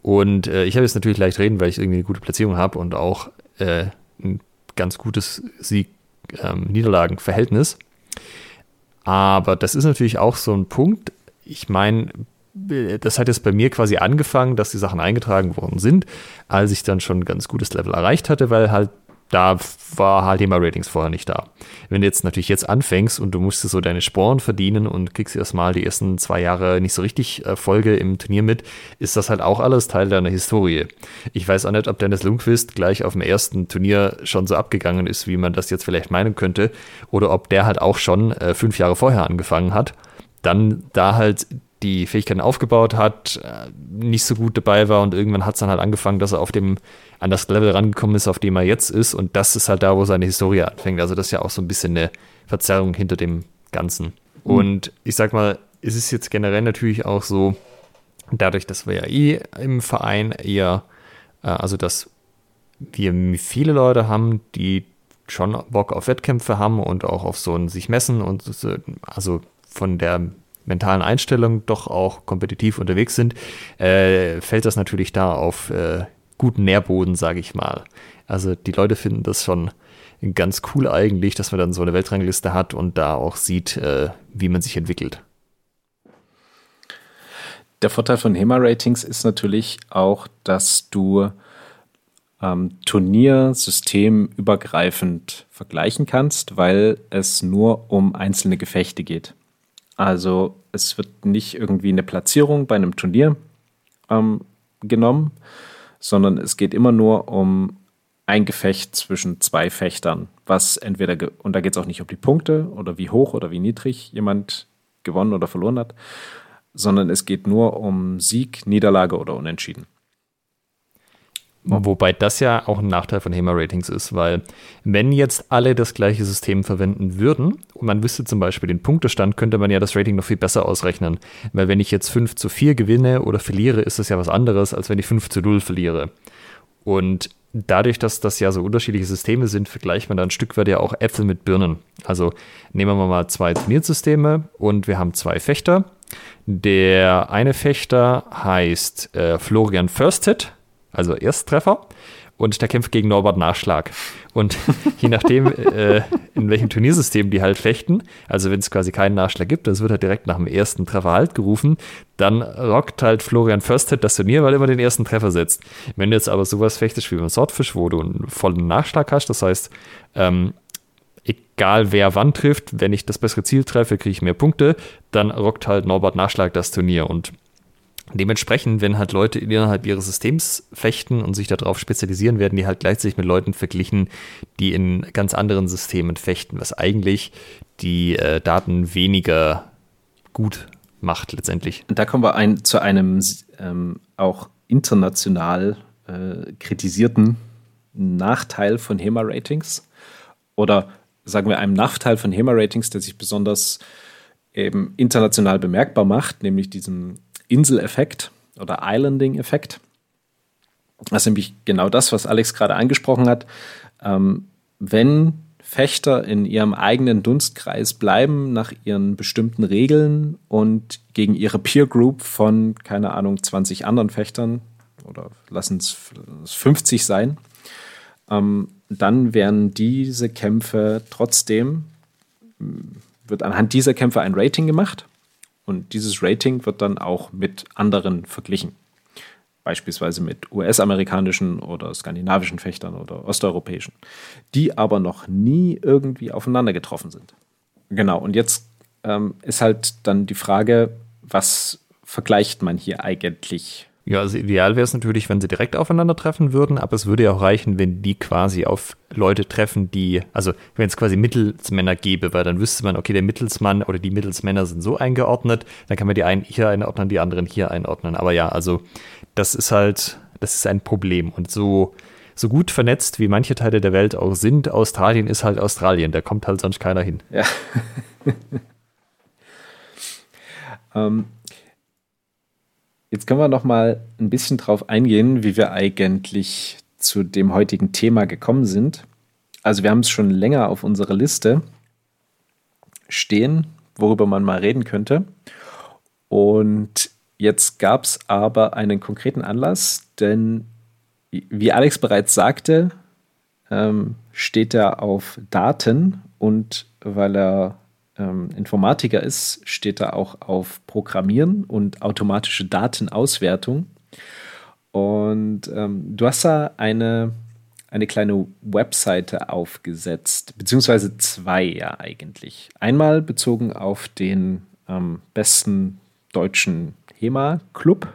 Und äh, ich habe jetzt natürlich leicht reden, weil ich irgendwie eine gute Platzierung habe und auch äh, ein ganz gutes Sieg-Niederlagen-Verhältnis. Ähm, aber das ist natürlich auch so ein Punkt. Ich meine, das hat jetzt bei mir quasi angefangen, dass die Sachen eingetragen worden sind, als ich dann schon ein ganz gutes Level erreicht hatte, weil halt da war halt immer Ratings vorher nicht da. Wenn du jetzt natürlich jetzt anfängst und du musstest so deine Sporen verdienen und kriegst erstmal die ersten zwei Jahre nicht so richtig Erfolge im Turnier mit, ist das halt auch alles Teil deiner Historie. Ich weiß auch nicht, ob Dennis Lundqvist gleich auf dem ersten Turnier schon so abgegangen ist, wie man das jetzt vielleicht meinen könnte, oder ob der halt auch schon äh, fünf Jahre vorher angefangen hat dann da halt die Fähigkeiten aufgebaut hat, äh, nicht so gut dabei war und irgendwann hat es dann halt angefangen, dass er auf dem, an das Level rangekommen ist, auf dem er jetzt ist und das ist halt da, wo seine Historie anfängt. Also das ist ja auch so ein bisschen eine Verzerrung hinter dem Ganzen. Mhm. Und ich sag mal, es ist jetzt generell natürlich auch so, dadurch, dass wir ja eh im Verein eher, äh, also dass wir viele Leute haben, die schon Bock auf Wettkämpfe haben und auch auf so ein sich messen und also von der mentalen Einstellung doch auch kompetitiv unterwegs sind, äh, fällt das natürlich da auf äh, guten Nährboden, sage ich mal. Also die Leute finden das schon ganz cool eigentlich, dass man dann so eine Weltrangliste hat und da auch sieht, äh, wie man sich entwickelt. Der Vorteil von HEMA-Ratings ist natürlich auch, dass du ähm, Turniersystem übergreifend vergleichen kannst, weil es nur um einzelne Gefechte geht. Also es wird nicht irgendwie eine Platzierung bei einem Turnier ähm, genommen, sondern es geht immer nur um ein Gefecht zwischen zwei Fechtern, was entweder, und da geht es auch nicht um die Punkte oder wie hoch oder wie niedrig jemand gewonnen oder verloren hat, sondern es geht nur um Sieg, Niederlage oder Unentschieden. Wobei das ja auch ein Nachteil von HEMA-Ratings ist, weil wenn jetzt alle das gleiche System verwenden würden und man wüsste zum Beispiel den Punktestand, könnte man ja das Rating noch viel besser ausrechnen. Weil wenn ich jetzt 5 zu 4 gewinne oder verliere, ist das ja was anderes, als wenn ich 5 zu 0 verliere. Und dadurch, dass das ja so unterschiedliche Systeme sind, vergleicht man da ein Stück weit ja auch Äpfel mit Birnen. Also nehmen wir mal zwei Turniersysteme und wir haben zwei Fechter. Der eine Fechter heißt äh, Florian Firsted also Ersttreffer. Und der kämpft gegen Norbert Nachschlag. Und je nachdem, (laughs) äh, in welchem Turniersystem die halt fechten, also wenn es quasi keinen Nachschlag gibt, das wird halt direkt nach dem ersten Treffer halt gerufen, dann rockt halt Florian Försted das Turnier, weil er immer den ersten Treffer setzt. Wenn du jetzt aber sowas fechtest wie beim Swordfish, wo du einen vollen Nachschlag hast, das heißt, ähm, egal wer wann trifft, wenn ich das bessere Ziel treffe, kriege ich mehr Punkte, dann rockt halt Norbert Nachschlag das Turnier. Und Dementsprechend, wenn halt Leute innerhalb ihres Systems fechten und sich darauf spezialisieren, werden die halt gleichzeitig mit Leuten verglichen, die in ganz anderen Systemen fechten, was eigentlich die äh, Daten weniger gut macht letztendlich. Und da kommen wir ein, zu einem ähm, auch international äh, kritisierten Nachteil von HEMA-Ratings oder sagen wir einem Nachteil von HEMA-Ratings, der sich besonders eben international bemerkbar macht, nämlich diesem Inseleffekt oder Islanding-Effekt. Das ist nämlich genau das, was Alex gerade angesprochen hat. Ähm, wenn Fechter in ihrem eigenen Dunstkreis bleiben, nach ihren bestimmten Regeln und gegen ihre Peer Group von, keine Ahnung, 20 anderen Fechtern oder lassen es 50 sein, ähm, dann werden diese Kämpfe trotzdem, wird anhand dieser Kämpfe ein Rating gemacht und dieses Rating wird dann auch mit anderen verglichen. Beispielsweise mit US-amerikanischen oder skandinavischen Fechtern oder osteuropäischen, die aber noch nie irgendwie aufeinander getroffen sind. Genau, und jetzt ähm, ist halt dann die Frage, was vergleicht man hier eigentlich ja, also ideal wäre es natürlich, wenn sie direkt aufeinandertreffen würden, aber es würde ja auch reichen, wenn die quasi auf Leute treffen, die, also wenn es quasi Mittelsmänner gäbe, weil dann wüsste man, okay, der Mittelsmann oder die Mittelsmänner sind so eingeordnet, dann kann man die einen hier einordnen, die anderen hier einordnen. Aber ja, also das ist halt, das ist ein Problem. Und so, so gut vernetzt, wie manche Teile der Welt auch sind, Australien ist halt Australien, da kommt halt sonst keiner hin. Ja. (laughs) ähm, Jetzt können wir noch mal ein bisschen drauf eingehen, wie wir eigentlich zu dem heutigen Thema gekommen sind. Also wir haben es schon länger auf unserer Liste stehen, worüber man mal reden könnte. Und jetzt gab es aber einen konkreten Anlass, denn wie Alex bereits sagte, ähm, steht er auf Daten und weil er ähm, Informatiker ist, steht er auch auf Programmieren und automatische Datenauswertung. Und ähm, du hast da eine, eine kleine Webseite aufgesetzt, beziehungsweise zwei ja eigentlich. Einmal bezogen auf den ähm, besten deutschen HEMA-Club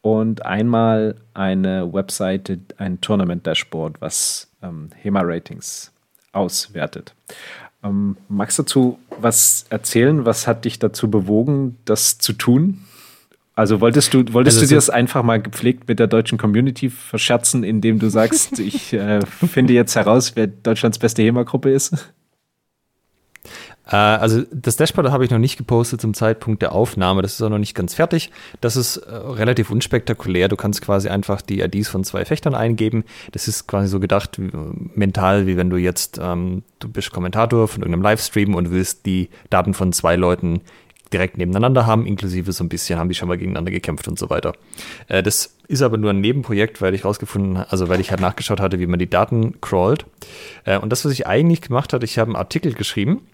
und einmal eine Webseite, ein Tournament-Dashboard, was ähm, HEMA-Ratings auswertet. Ähm, magst du dazu was erzählen? Was hat dich dazu bewogen, das zu tun? Also wolltest du, wolltest also du dir das einfach mal gepflegt mit der deutschen Community verscherzen, indem du sagst, (laughs) ich äh, finde jetzt heraus, wer Deutschlands beste HEMA-Gruppe ist? Äh, also das Dashboard habe ich noch nicht gepostet zum Zeitpunkt der Aufnahme. Das ist auch noch nicht ganz fertig. Das ist äh, relativ unspektakulär. Du kannst quasi einfach die IDs von zwei Fechtern eingeben. Das ist quasi so gedacht wie, mental, wie wenn du jetzt, ähm, du bist Kommentator von irgendeinem Livestream und willst die Daten von zwei Leuten direkt nebeneinander haben, inklusive so ein bisschen haben die schon mal gegeneinander gekämpft und so weiter. Äh, das ist aber nur ein Nebenprojekt, weil ich rausgefunden, also weil ich halt nachgeschaut hatte, wie man die Daten crawlt. Äh, und das, was ich eigentlich gemacht hatte, ich habe einen Artikel geschrieben.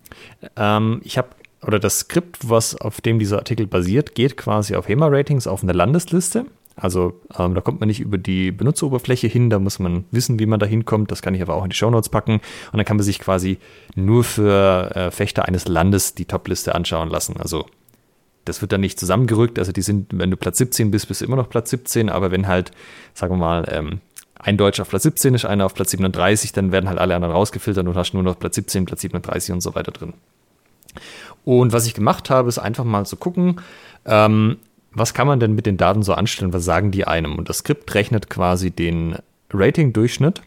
Ähm, ich habe oder das Skript, was auf dem dieser Artikel basiert, geht quasi auf HEMA-Ratings auf eine Landesliste. Also ähm, da kommt man nicht über die Benutzeroberfläche hin, da muss man wissen, wie man da hinkommt. Das kann ich aber auch in die Shownotes packen. Und dann kann man sich quasi nur für äh, Fechter eines Landes die Topliste anschauen lassen. Also das wird dann nicht zusammengerückt. Also die sind, wenn du Platz 17 bist, bist du immer noch Platz 17. Aber wenn halt, sagen wir mal, ähm, ein Deutscher auf Platz 17 ist, einer auf Platz 37, dann werden halt alle anderen rausgefiltert und hast nur noch Platz 17, Platz 37 und so weiter drin. Und was ich gemacht habe, ist einfach mal zu gucken, ähm, was kann man denn mit den Daten so anstellen? Was sagen die einem? Und das Skript rechnet quasi den Rating-Durchschnitt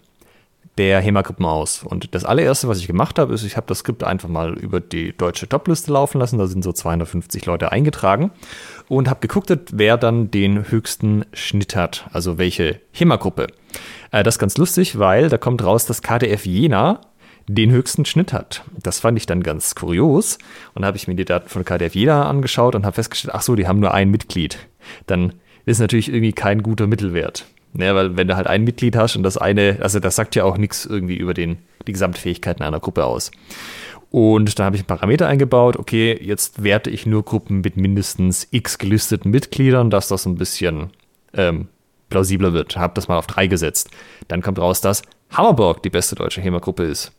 der HEMA-Gruppen aus. Und das allererste, was ich gemacht habe, ist, ich habe das Skript einfach mal über die deutsche Topliste laufen lassen. Da sind so 250 Leute eingetragen und habe geguckt, wer dann den höchsten Schnitt hat, also welche HEMA-Gruppe. Äh, das ist ganz lustig, weil da kommt raus, dass KDF Jena den höchsten Schnitt hat. Das fand ich dann ganz kurios. Und da habe ich mir die Daten von KDF Jena angeschaut und habe festgestellt, ach so, die haben nur ein Mitglied. Dann ist natürlich irgendwie kein guter Mittelwert. Ja, weil wenn du halt ein Mitglied hast und das eine, also das sagt ja auch nichts irgendwie über den, die Gesamtfähigkeiten einer Gruppe aus. Und da habe ich einen Parameter eingebaut, okay, jetzt werte ich nur Gruppen mit mindestens x gelisteten Mitgliedern, dass das ein bisschen ähm, plausibler wird. Habe das mal auf drei gesetzt. Dann kommt raus, dass Hammerburg die beste deutsche HEMA-Gruppe ist.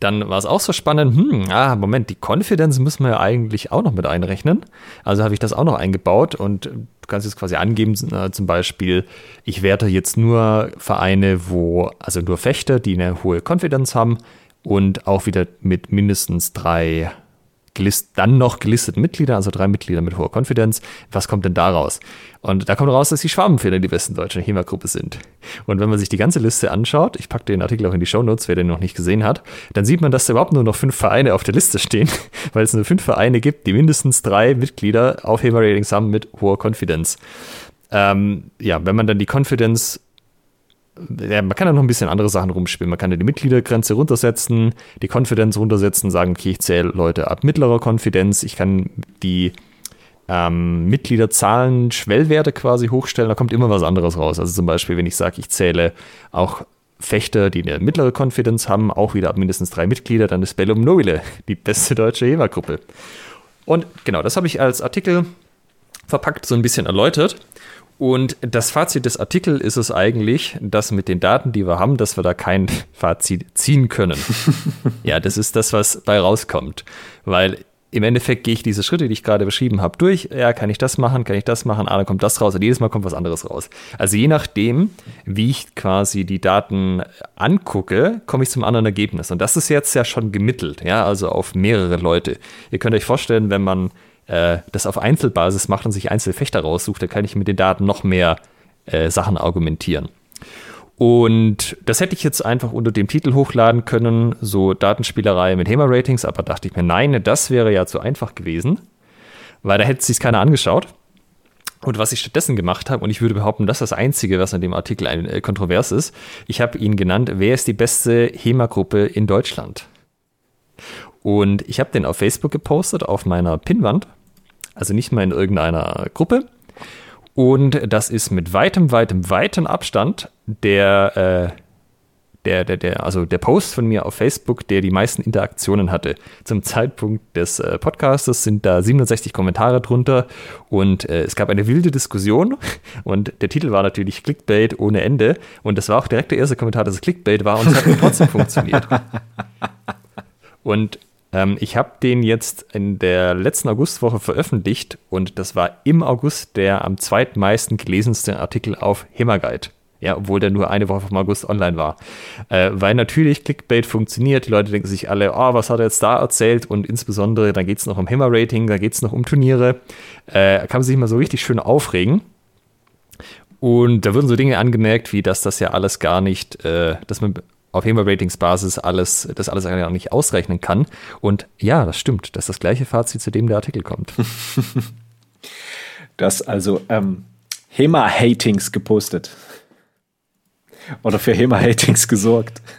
Dann war es auch so spannend, hm, ah, Moment, die Confidence müssen wir ja eigentlich auch noch mit einrechnen. Also habe ich das auch noch eingebaut und du kannst jetzt quasi angeben, äh, zum Beispiel, ich werte jetzt nur Vereine, wo, also nur Fechter, die eine hohe Confidence haben und auch wieder mit mindestens drei gelist, dann noch gelisteten Mitglieder, also drei Mitglieder mit hoher Konfidenz. Was kommt denn da raus? Und da kommt raus, dass die Schwabenfehler die besten deutschen HEMA-Gruppe sind. Und wenn man sich die ganze Liste anschaut, ich packe den Artikel auch in die Shownotes, wer den noch nicht gesehen hat, dann sieht man, dass da überhaupt nur noch fünf Vereine auf der Liste stehen, (laughs) weil es nur fünf Vereine gibt, die mindestens drei Mitglieder auf HEMA-Ratings haben mit hoher Konfidenz. Ähm, ja, wenn man dann die Confidence ja, man kann ja noch ein bisschen andere Sachen rumspielen. Man kann ja die Mitgliedergrenze runtersetzen, die Konfidenz runtersetzen, sagen, okay, ich zähle Leute ab mittlerer Konfidenz. Ich kann die ähm, Mitgliederzahlen, Schwellwerte quasi hochstellen. Da kommt immer was anderes raus. Also zum Beispiel, wenn ich sage, ich zähle auch Fechter, die eine mittlere Konfidenz haben, auch wieder ab mindestens drei Mitglieder, dann ist Bellum Nobile die beste deutsche HEMA-Gruppe. Und genau, das habe ich als Artikel verpackt, so ein bisschen erläutert. Und das Fazit des Artikels ist es eigentlich, dass mit den Daten, die wir haben, dass wir da kein (laughs) Fazit ziehen können. (laughs) ja, das ist das, was bei rauskommt. Weil im Endeffekt gehe ich diese Schritte, die ich gerade beschrieben habe, durch. Ja, kann ich das machen, kann ich das machen, ah, dann kommt das raus und jedes Mal kommt was anderes raus. Also je nachdem, wie ich quasi die Daten angucke, komme ich zum anderen Ergebnis. Und das ist jetzt ja schon gemittelt, ja, also auf mehrere Leute. Ihr könnt euch vorstellen, wenn man äh, das auf Einzelbasis macht und sich Einzelfechter raussucht, dann kann ich mit den Daten noch mehr äh, Sachen argumentieren. Und das hätte ich jetzt einfach unter dem Titel hochladen können, so Datenspielerei mit HEMA-Ratings, aber dachte ich mir, nein, das wäre ja zu einfach gewesen, weil da hätte sich keiner angeschaut. Und was ich stattdessen gemacht habe, und ich würde behaupten, das ist das Einzige, was in dem Artikel ein, äh, kontrovers ist, ich habe ihn genannt, wer ist die beste HEMA-Gruppe in Deutschland? Und ich habe den auf Facebook gepostet, auf meiner Pinnwand. Also nicht mal in irgendeiner Gruppe. Und das ist mit weitem, weitem, weitem Abstand der, äh, der, der, der, also der Post von mir auf Facebook, der die meisten Interaktionen hatte. Zum Zeitpunkt des äh, Podcastes sind da 67 Kommentare drunter und äh, es gab eine wilde Diskussion (laughs) und der Titel war natürlich Clickbait ohne Ende und das war auch direkt der erste Kommentar, dass es Clickbait war und es hat trotzdem (laughs) funktioniert. Und ähm, ich habe den jetzt in der letzten Augustwoche veröffentlicht und das war im August der am zweitmeisten gelesenste Artikel auf Himmerguide. Ja, obwohl der nur eine Woche vom August online war. Äh, weil natürlich Clickbait funktioniert. Die Leute denken sich alle, oh, was hat er jetzt da erzählt? Und insbesondere, da geht es noch um Hammer-Rating, da geht es noch um Turniere. Äh, kann man sich mal so richtig schön aufregen. Und da wurden so Dinge angemerkt, wie dass das ja alles gar nicht, äh, dass man auf HEMA-Ratings-Basis alles, das alles gar nicht ausrechnen kann. Und ja, das stimmt. Das ist das gleiche Fazit, zu dem der Artikel kommt. (laughs) das also ähm, HEMA-Hatings gepostet. Oder für HEMA-Hatings gesorgt. (laughs)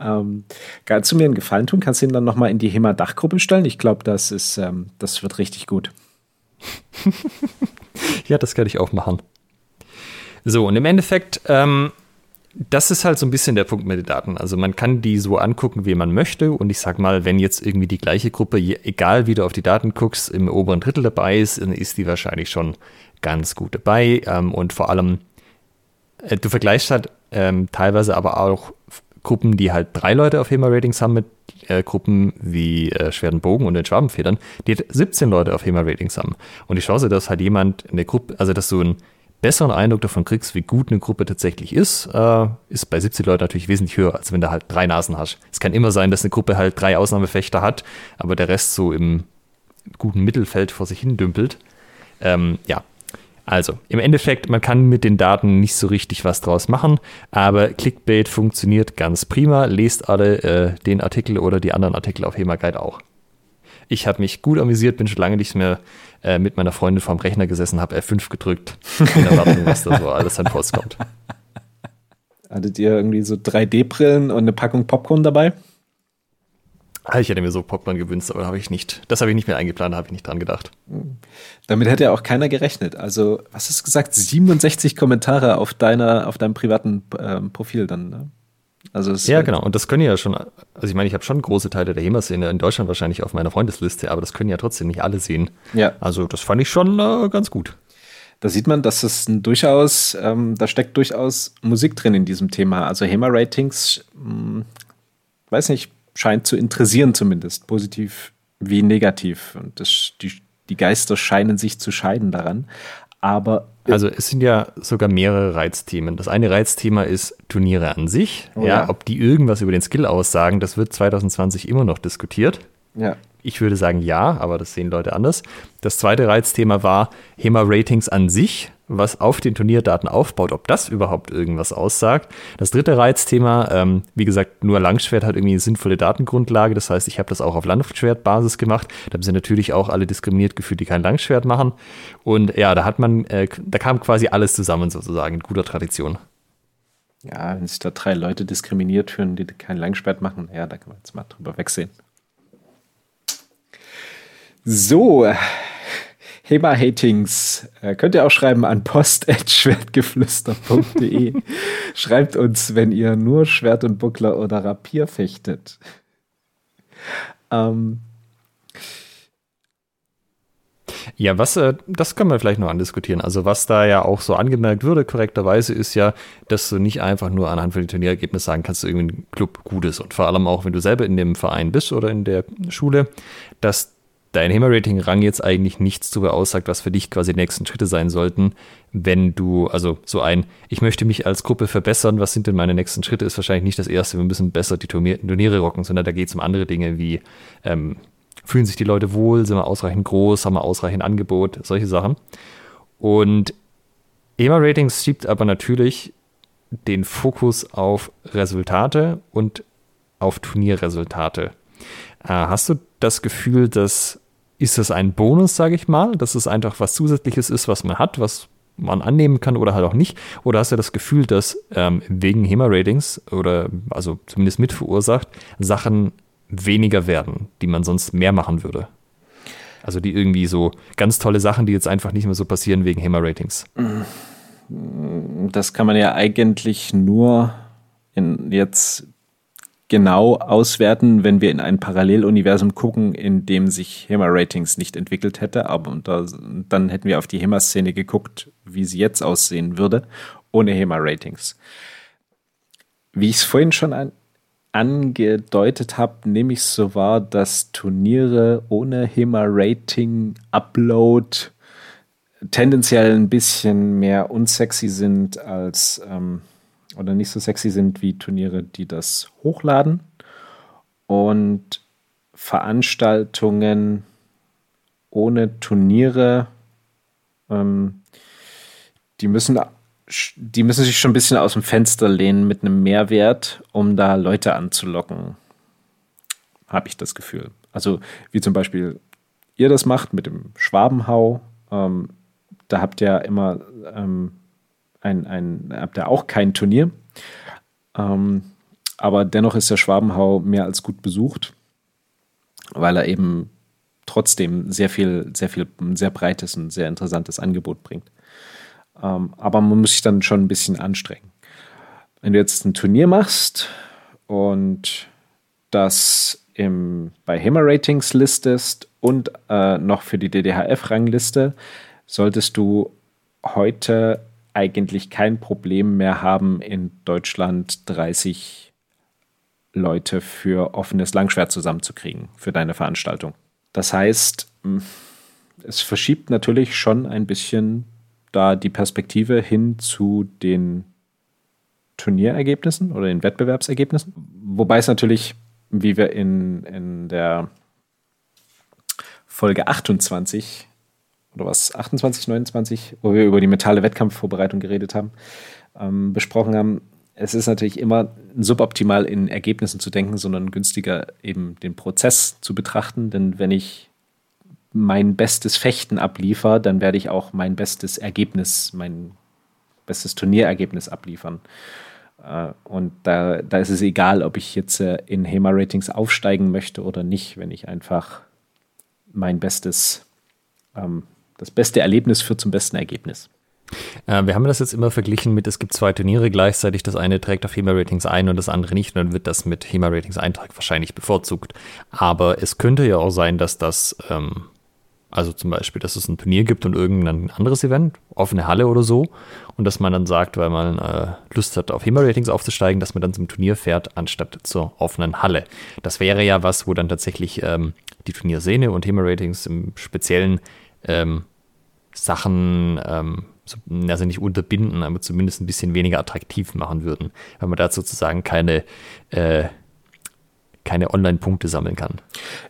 Ähm, kannst du mir einen Gefallen tun? Kannst du ihn dann nochmal in die HEMA-Dachgruppe stellen? Ich glaube, das ähm, das wird richtig gut. (laughs) ja, das kann ich auch machen. So, und im Endeffekt ähm, das ist halt so ein bisschen der Punkt mit den Daten. Also man kann die so angucken, wie man möchte. Und ich sag mal, wenn jetzt irgendwie die gleiche Gruppe, egal wie du auf die Daten guckst, im oberen Drittel dabei ist, dann ist die wahrscheinlich schon ganz gut dabei. Ähm, und vor allem, äh, du vergleichst halt ähm, teilweise aber auch Gruppen, die halt drei Leute auf HEMA-Ratings haben mit äh, Gruppen wie äh, Schweren Bogen und den Schwabenfedern, die 17 Leute auf HEMA-Ratings haben. Und die Chance, dass halt jemand eine Gruppe, also dass du ein besseren Eindruck davon kriegst, wie gut eine Gruppe tatsächlich ist, äh, ist bei 70 Leuten natürlich wesentlich höher, als wenn du halt drei Nasen hast. Es kann immer sein, dass eine Gruppe halt drei Ausnahmefechter hat, aber der Rest so im guten Mittelfeld vor sich hin dümpelt. Ähm, ja, also im Endeffekt, man kann mit den Daten nicht so richtig was draus machen, aber Clickbait funktioniert ganz prima. Lest alle äh, den Artikel oder die anderen Artikel auf HEMA Guide auch. Ich habe mich gut amüsiert, bin schon lange nicht mehr äh, mit meiner Freundin vorm Rechner gesessen, habe F5 gedrückt, in Erwartung, was da so alles an Post kommt. Hattet ihr irgendwie so 3D-Brillen und eine Packung Popcorn dabei? Ah, ich hätte mir so Popcorn gewünscht, aber habe ich nicht. Das habe ich nicht mehr eingeplant, habe ich nicht dran gedacht. Damit hätte ja auch keiner gerechnet. Also, was hast du gesagt? 67 Kommentare auf deiner, auf deinem privaten ähm, Profil dann, ne? Also ja, halt genau. Und das können ja schon, also ich meine, ich habe schon große Teile der HEMA-Szene in Deutschland wahrscheinlich auf meiner Freundesliste, aber das können ja trotzdem nicht alle sehen. Ja. Also das fand ich schon äh, ganz gut. Da sieht man, dass es durchaus, ähm, da steckt durchaus Musik drin in diesem Thema. Also HEMA-Ratings, hm, weiß nicht, scheint zu interessieren zumindest, positiv wie negativ. Und das, die, die Geister scheinen sich zu scheiden daran. Aber also es sind ja sogar mehrere Reizthemen. Das eine Reizthema ist Turniere an sich. Oh, ja, ja, ob die irgendwas über den Skill aussagen, das wird 2020 immer noch diskutiert. Ja. Ich würde sagen ja, aber das sehen Leute anders. Das zweite Reizthema war HEMA-Ratings an sich, was auf den Turnierdaten aufbaut, ob das überhaupt irgendwas aussagt. Das dritte Reizthema, ähm, wie gesagt, nur Langschwert hat irgendwie eine sinnvolle Datengrundlage. Das heißt, ich habe das auch auf Langschwertbasis gemacht. Da sind natürlich auch alle diskriminiert gefühlt, die kein Langschwert machen. Und ja, da hat man, äh, da kam quasi alles zusammen sozusagen in guter Tradition. Ja, wenn sich da drei Leute diskriminiert fühlen, die kein Langschwert machen, ja, da kann man jetzt mal drüber wegsehen. So, HEMA-Hatings äh, könnt ihr auch schreiben an post.schwertgeflüster.de. (laughs) Schreibt uns, wenn ihr nur Schwert und Buckler oder Rapier fechtet. Ähm. Ja, was, äh, das können wir vielleicht noch andiskutieren. Also, was da ja auch so angemerkt würde, korrekterweise, ist ja, dass du nicht einfach nur anhand von den Turnierergebnissen sagen kannst, dass irgendwie ein Club gut ist. Und vor allem auch, wenn du selber in dem Verein bist oder in der Schule, dass dein HEMA-Rating-Rang jetzt eigentlich nichts darüber aussagt, was für dich quasi die nächsten Schritte sein sollten, wenn du, also so ein, ich möchte mich als Gruppe verbessern, was sind denn meine nächsten Schritte, ist wahrscheinlich nicht das erste, wir müssen besser die Turniere rocken, sondern da geht es um andere Dinge wie, ähm, fühlen sich die Leute wohl, sind wir ausreichend groß, haben wir ausreichend Angebot, solche Sachen. Und HEMA-Ratings schiebt aber natürlich den Fokus auf Resultate und auf Turnierresultate. Äh, hast du das Gefühl, dass ist das ein Bonus, sage ich mal, dass es einfach was Zusätzliches ist, was man hat, was man annehmen kann oder halt auch nicht? Oder hast du das Gefühl, dass ähm, wegen HEMA-Ratings oder also zumindest mit verursacht, Sachen weniger werden, die man sonst mehr machen würde? Also die irgendwie so ganz tolle Sachen, die jetzt einfach nicht mehr so passieren wegen HEMA-Ratings. Das kann man ja eigentlich nur in jetzt genau auswerten, wenn wir in ein Paralleluniversum gucken, in dem sich HEMA-Ratings nicht entwickelt hätte. Aber da, dann hätten wir auf die HEMA-Szene geguckt, wie sie jetzt aussehen würde, ohne HEMA-Ratings. Wie ich es vorhin schon an, angedeutet habe, nehme ich so wahr, dass Turniere ohne HEMA-Rating-Upload tendenziell ein bisschen mehr unsexy sind als ähm, oder nicht so sexy sind wie Turniere, die das hochladen. Und Veranstaltungen ohne Turniere, ähm, die müssen die müssen sich schon ein bisschen aus dem Fenster lehnen mit einem Mehrwert, um da Leute anzulocken. Habe ich das Gefühl. Also, wie zum Beispiel ihr das macht mit dem Schwabenhau. Ähm, da habt ihr immer ähm, ein, ein, habt ihr auch kein Turnier. Ähm, aber dennoch ist der Schwabenhau mehr als gut besucht, weil er eben trotzdem sehr viel, sehr viel, sehr breites und sehr interessantes Angebot bringt. Ähm, aber man muss sich dann schon ein bisschen anstrengen. Wenn du jetzt ein Turnier machst und das im, bei HEMA Ratings listest und äh, noch für die DDHF-Rangliste, solltest du heute eigentlich kein Problem mehr haben, in Deutschland 30 Leute für offenes Langschwert zusammenzukriegen für deine Veranstaltung. Das heißt, es verschiebt natürlich schon ein bisschen da die Perspektive hin zu den Turnierergebnissen oder den Wettbewerbsergebnissen. Wobei es natürlich, wie wir in, in der Folge 28 oder was, 28, 29, wo wir über die mentale Wettkampfvorbereitung geredet haben, ähm, besprochen haben, es ist natürlich immer suboptimal in Ergebnissen zu denken, sondern günstiger eben den Prozess zu betrachten. Denn wenn ich mein bestes Fechten abliefer, dann werde ich auch mein bestes Ergebnis, mein bestes Turnierergebnis abliefern. Äh, und da, da ist es egal, ob ich jetzt äh, in HEMA-Ratings aufsteigen möchte oder nicht, wenn ich einfach mein bestes, ähm, das beste Erlebnis führt zum besten Ergebnis. Äh, wir haben das jetzt immer verglichen mit, es gibt zwei Turniere gleichzeitig, das eine trägt auf HEMA-Ratings ein und das andere nicht, und dann wird das mit HEMA-Ratings-Eintrag wahrscheinlich bevorzugt. Aber es könnte ja auch sein, dass das ähm, also zum Beispiel, dass es ein Turnier gibt und irgendein anderes Event, offene Halle oder so. Und dass man dann sagt, weil man äh, Lust hat, auf HEMA-Ratings aufzusteigen, dass man dann zum Turnier fährt, anstatt zur offenen Halle. Das wäre ja was, wo dann tatsächlich ähm, die Turniersehne und HEMA-Ratings im Speziellen ähm, Sachen, ähm, so, also nicht unterbinden, aber zumindest ein bisschen weniger attraktiv machen würden, weil man da sozusagen keine äh, keine Online-Punkte sammeln kann.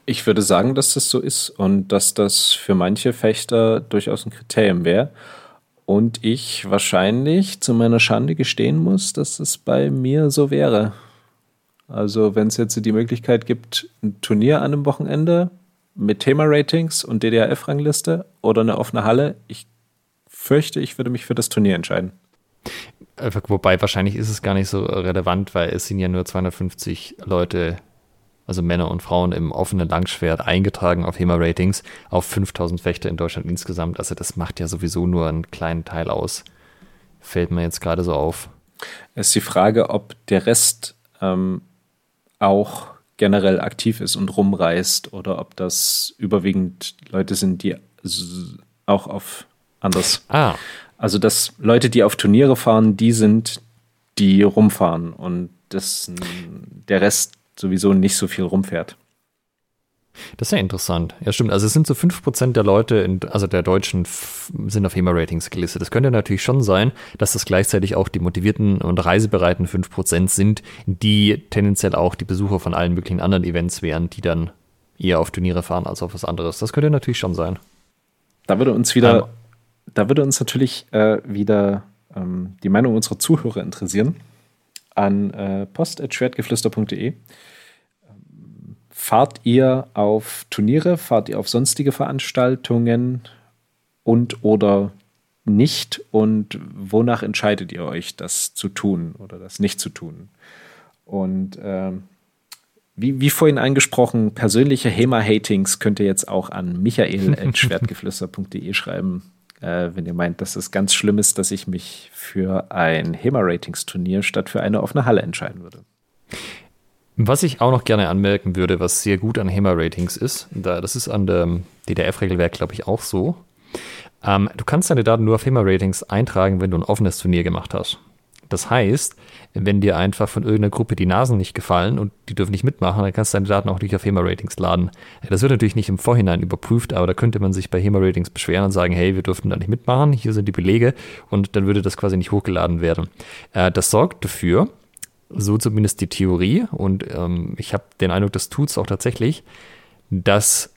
Ich würde sagen, dass das so ist und dass das für manche Fechter durchaus ein Kriterium wäre. Und ich wahrscheinlich zu meiner Schande gestehen muss, dass es bei mir so wäre. Also, wenn es jetzt die Möglichkeit gibt, ein Turnier an einem Wochenende mit Thema-Ratings und DDRF-Rangliste oder eine offene Halle, ich fürchte, ich würde mich für das Turnier entscheiden. Wobei wahrscheinlich ist es gar nicht so relevant, weil es sind ja nur 250 Leute also Männer und Frauen im offenen Langschwert eingetragen auf HEMA-Ratings auf 5000 Fechter in Deutschland insgesamt. Also das macht ja sowieso nur einen kleinen Teil aus. Fällt mir jetzt gerade so auf. Es ist die Frage, ob der Rest ähm, auch generell aktiv ist und rumreist oder ob das überwiegend Leute sind, die auch auf anders. Ah. Also, dass Leute, die auf Turniere fahren, die sind, die rumfahren und das, der Rest sowieso nicht so viel rumfährt. Das ist ja interessant. Ja, stimmt. Also es sind so 5% der Leute, in, also der Deutschen, sind auf HEMA-Ratings gelistet. Das könnte natürlich schon sein, dass das gleichzeitig auch die motivierten und reisebereiten 5% sind, die tendenziell auch die Besucher von allen möglichen anderen Events wären, die dann eher auf Turniere fahren als auf was anderes. Das könnte natürlich schon sein. Da würde uns wieder, ähm, da würde uns natürlich äh, wieder ähm, die Meinung unserer Zuhörer interessieren an äh, post.schwertgeflüster.de. Fahrt ihr auf Turniere, fahrt ihr auf sonstige Veranstaltungen und oder nicht und wonach entscheidet ihr euch, das zu tun oder das nicht zu tun? Und äh, wie, wie vorhin angesprochen, persönliche HEMA-Hatings könnt ihr jetzt auch an michael.schwertgeflüster.de (laughs) schreiben, äh, wenn ihr meint, dass es ganz schlimm ist, dass ich mich für ein HEMA-Ratings-Turnier statt für eine offene Halle entscheiden würde. Was ich auch noch gerne anmerken würde, was sehr gut an HEMA-Ratings ist, da, das ist an dem DDF-Regelwerk, glaube ich, auch so. Ähm, du kannst deine Daten nur auf HEMA-Ratings eintragen, wenn du ein offenes Turnier gemacht hast. Das heißt, wenn dir einfach von irgendeiner Gruppe die Nasen nicht gefallen und die dürfen nicht mitmachen, dann kannst du deine Daten auch nicht auf HEMA-Ratings laden. Das wird natürlich nicht im Vorhinein überprüft, aber da könnte man sich bei HEMA-Ratings beschweren und sagen, hey, wir dürften da nicht mitmachen, hier sind die Belege und dann würde das quasi nicht hochgeladen werden. Äh, das sorgt dafür, so zumindest die Theorie und ähm, ich habe den Eindruck, das tut es auch tatsächlich, dass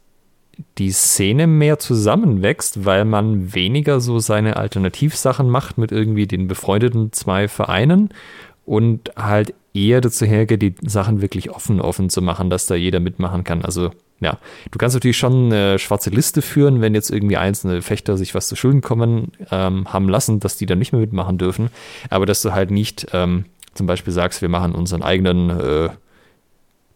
die Szene mehr zusammenwächst, weil man weniger so seine Alternativsachen macht mit irgendwie den befreundeten zwei Vereinen und halt eher dazu hergeht, die Sachen wirklich offen, offen zu machen, dass da jeder mitmachen kann. Also ja, du kannst natürlich schon eine schwarze Liste führen, wenn jetzt irgendwie einzelne Fechter sich was zu Schulden kommen ähm, haben lassen, dass die dann nicht mehr mitmachen dürfen, aber dass du halt nicht ähm, zum Beispiel sagst, wir machen unseren eigenen äh,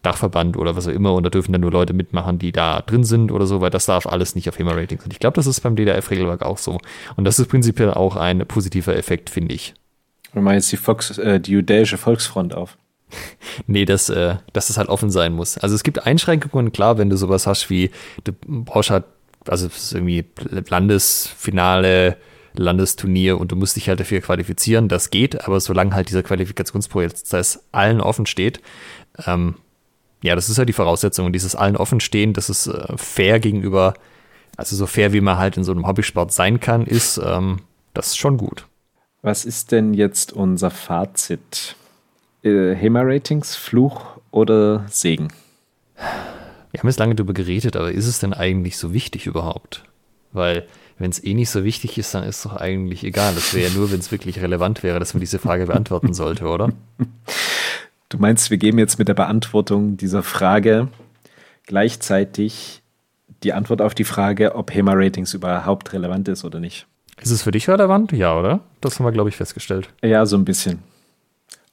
Dachverband oder was auch immer und da dürfen dann nur Leute mitmachen, die da drin sind oder so, weil das darf alles nicht auf HEMA-Ratings. Und ich glaube, das ist beim DDF-Regelwerk auch so. Und das ist prinzipiell auch ein positiver Effekt, finde ich. Du meinst die, Volks, äh, die jüdische Volksfront auf? (laughs) nee, dass, äh, dass es halt offen sein muss. Also es gibt Einschränkungen, klar, wenn du sowas hast wie, du brauchst halt, also irgendwie Landesfinale, Landesturnier und du musst dich halt dafür qualifizieren, das geht, aber solange halt dieser Qualifikationsprozess allen offen steht, ähm, ja, das ist ja die Voraussetzung. Und dieses allen offen stehen, dass es äh, fair gegenüber, also so fair wie man halt in so einem Hobbysport sein kann, ist, ähm, das ist schon gut. Was ist denn jetzt unser Fazit? Äh, HEMA-Ratings, Fluch oder Segen? Wir haben jetzt lange darüber geredet, aber ist es denn eigentlich so wichtig überhaupt? Weil, wenn es eh nicht so wichtig ist, dann ist es doch eigentlich egal. Das wäre ja nur, wenn es wirklich relevant wäre, dass man diese Frage beantworten sollte, oder? Du meinst, wir geben jetzt mit der Beantwortung dieser Frage gleichzeitig die Antwort auf die Frage, ob HEMA-Ratings überhaupt relevant ist oder nicht. Ist es für dich relevant? Ja, oder? Das haben wir, glaube ich, festgestellt. Ja, so ein bisschen.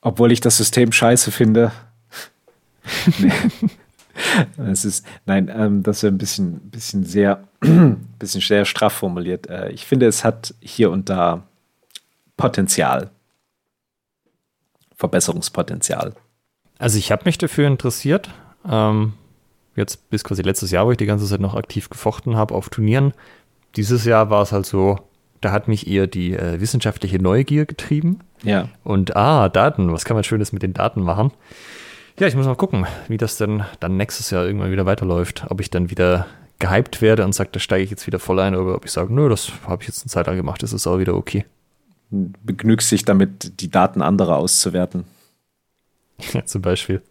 Obwohl ich das System scheiße finde. nee. (laughs) (laughs) Es ist, nein, ähm, das ist ein bisschen, bisschen sehr, (clears throat) bisschen sehr straff formuliert. Äh, ich finde, es hat hier und da Potenzial. Verbesserungspotenzial. Also ich habe mich dafür interessiert. Ähm, jetzt bis quasi letztes Jahr, wo ich die ganze Zeit noch aktiv gefochten habe auf Turnieren. Dieses Jahr war es halt so, da hat mich eher die äh, wissenschaftliche Neugier getrieben. Ja. Und ah, Daten, was kann man Schönes mit den Daten machen? Ja, ich muss mal gucken, wie das denn dann nächstes Jahr irgendwann wieder weiterläuft. Ob ich dann wieder gehypt werde und sage, da steige ich jetzt wieder voll ein, oder ob ich sage, nö, das habe ich jetzt eine Zeit lang gemacht, das ist auch wieder okay. Begnügst sich damit, die Daten anderer auszuwerten. Ja, zum Beispiel.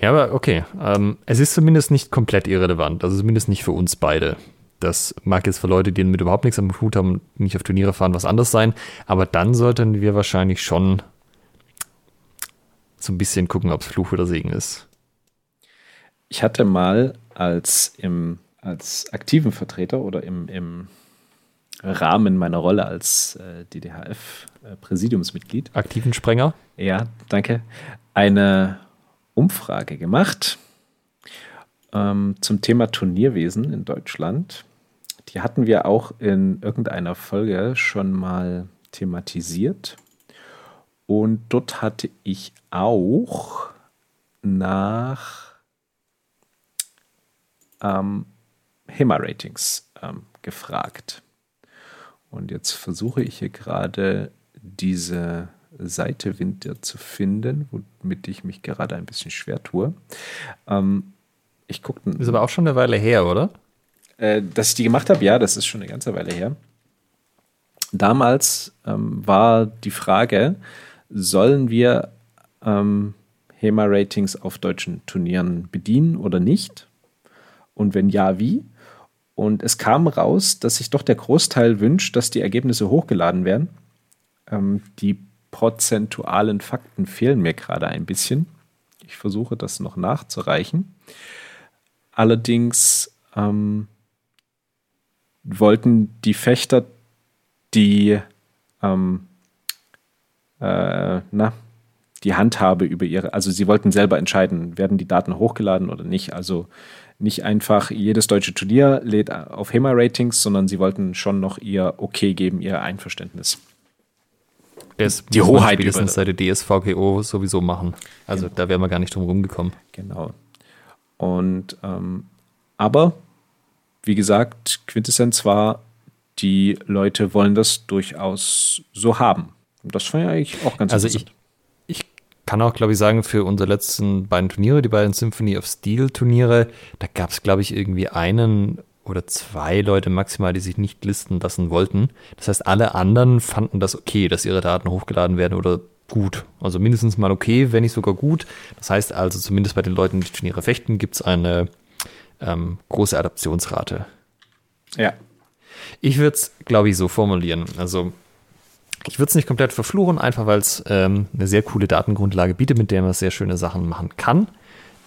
Ja, aber okay. Ähm, es ist zumindest nicht komplett irrelevant. Also zumindest nicht für uns beide. Das mag jetzt für Leute, die mit überhaupt nichts am Hut haben, nicht auf Turniere fahren, was anders sein. Aber dann sollten wir wahrscheinlich schon so ein bisschen gucken, ob es Fluch oder Segen ist. Ich hatte mal als im als aktiven Vertreter oder im, im Rahmen meiner Rolle als äh, DDHF-Präsidiumsmitglied. Aktiven Sprenger? Ja, danke. Eine Umfrage gemacht ähm, zum Thema Turnierwesen in Deutschland. Die hatten wir auch in irgendeiner Folge schon mal thematisiert. Und dort hatte ich auch nach ähm, HEMA-Ratings ähm, gefragt. Und jetzt versuche ich hier gerade diese Seite Winter zu finden, womit ich mich gerade ein bisschen schwer tue. Ähm, ich guckte. Ist aber auch schon eine Weile her, oder? Äh, dass ich die gemacht habe, ja, das ist schon eine ganze Weile her. Damals ähm, war die Frage, sollen wir ähm, HEMA-Ratings auf deutschen Turnieren bedienen oder nicht? Und wenn ja, wie? Und es kam raus, dass sich doch der Großteil wünscht, dass die Ergebnisse hochgeladen werden. Ähm, die prozentualen Fakten fehlen mir gerade ein bisschen. Ich versuche das noch nachzureichen. Allerdings ähm, wollten die Fechter die, ähm, äh, na, die Handhabe über ihre, also sie wollten selber entscheiden, werden die Daten hochgeladen oder nicht. Also nicht einfach jedes deutsche Turnier lädt auf HEMA-Ratings, sondern sie wollten schon noch ihr Okay geben, ihr Einverständnis. Das die Hoheit spätestens seit der DSVGO sowieso machen. Also genau. da wären wir gar nicht drum rumgekommen. Genau. Und ähm, aber wie gesagt, Quintessenz war, die Leute wollen das durchaus so haben. Das fand ich eigentlich auch ganz also interessant. Ich, ich kann auch, glaube ich, sagen, für unsere letzten beiden Turniere, die beiden Symphony of Steel Turniere, da gab es, glaube ich, irgendwie einen oder zwei Leute maximal, die sich nicht listen lassen wollten. Das heißt, alle anderen fanden das okay, dass ihre Daten hochgeladen werden oder gut. Also mindestens mal okay, wenn nicht sogar gut. Das heißt also, zumindest bei den Leuten, die Turniere fechten, gibt es eine ähm, große Adaptionsrate. Ja. Ich würde es, glaube ich, so formulieren. Also ich würde es nicht komplett verfluchen, einfach weil es ähm, eine sehr coole Datengrundlage bietet, mit der man sehr schöne Sachen machen kann.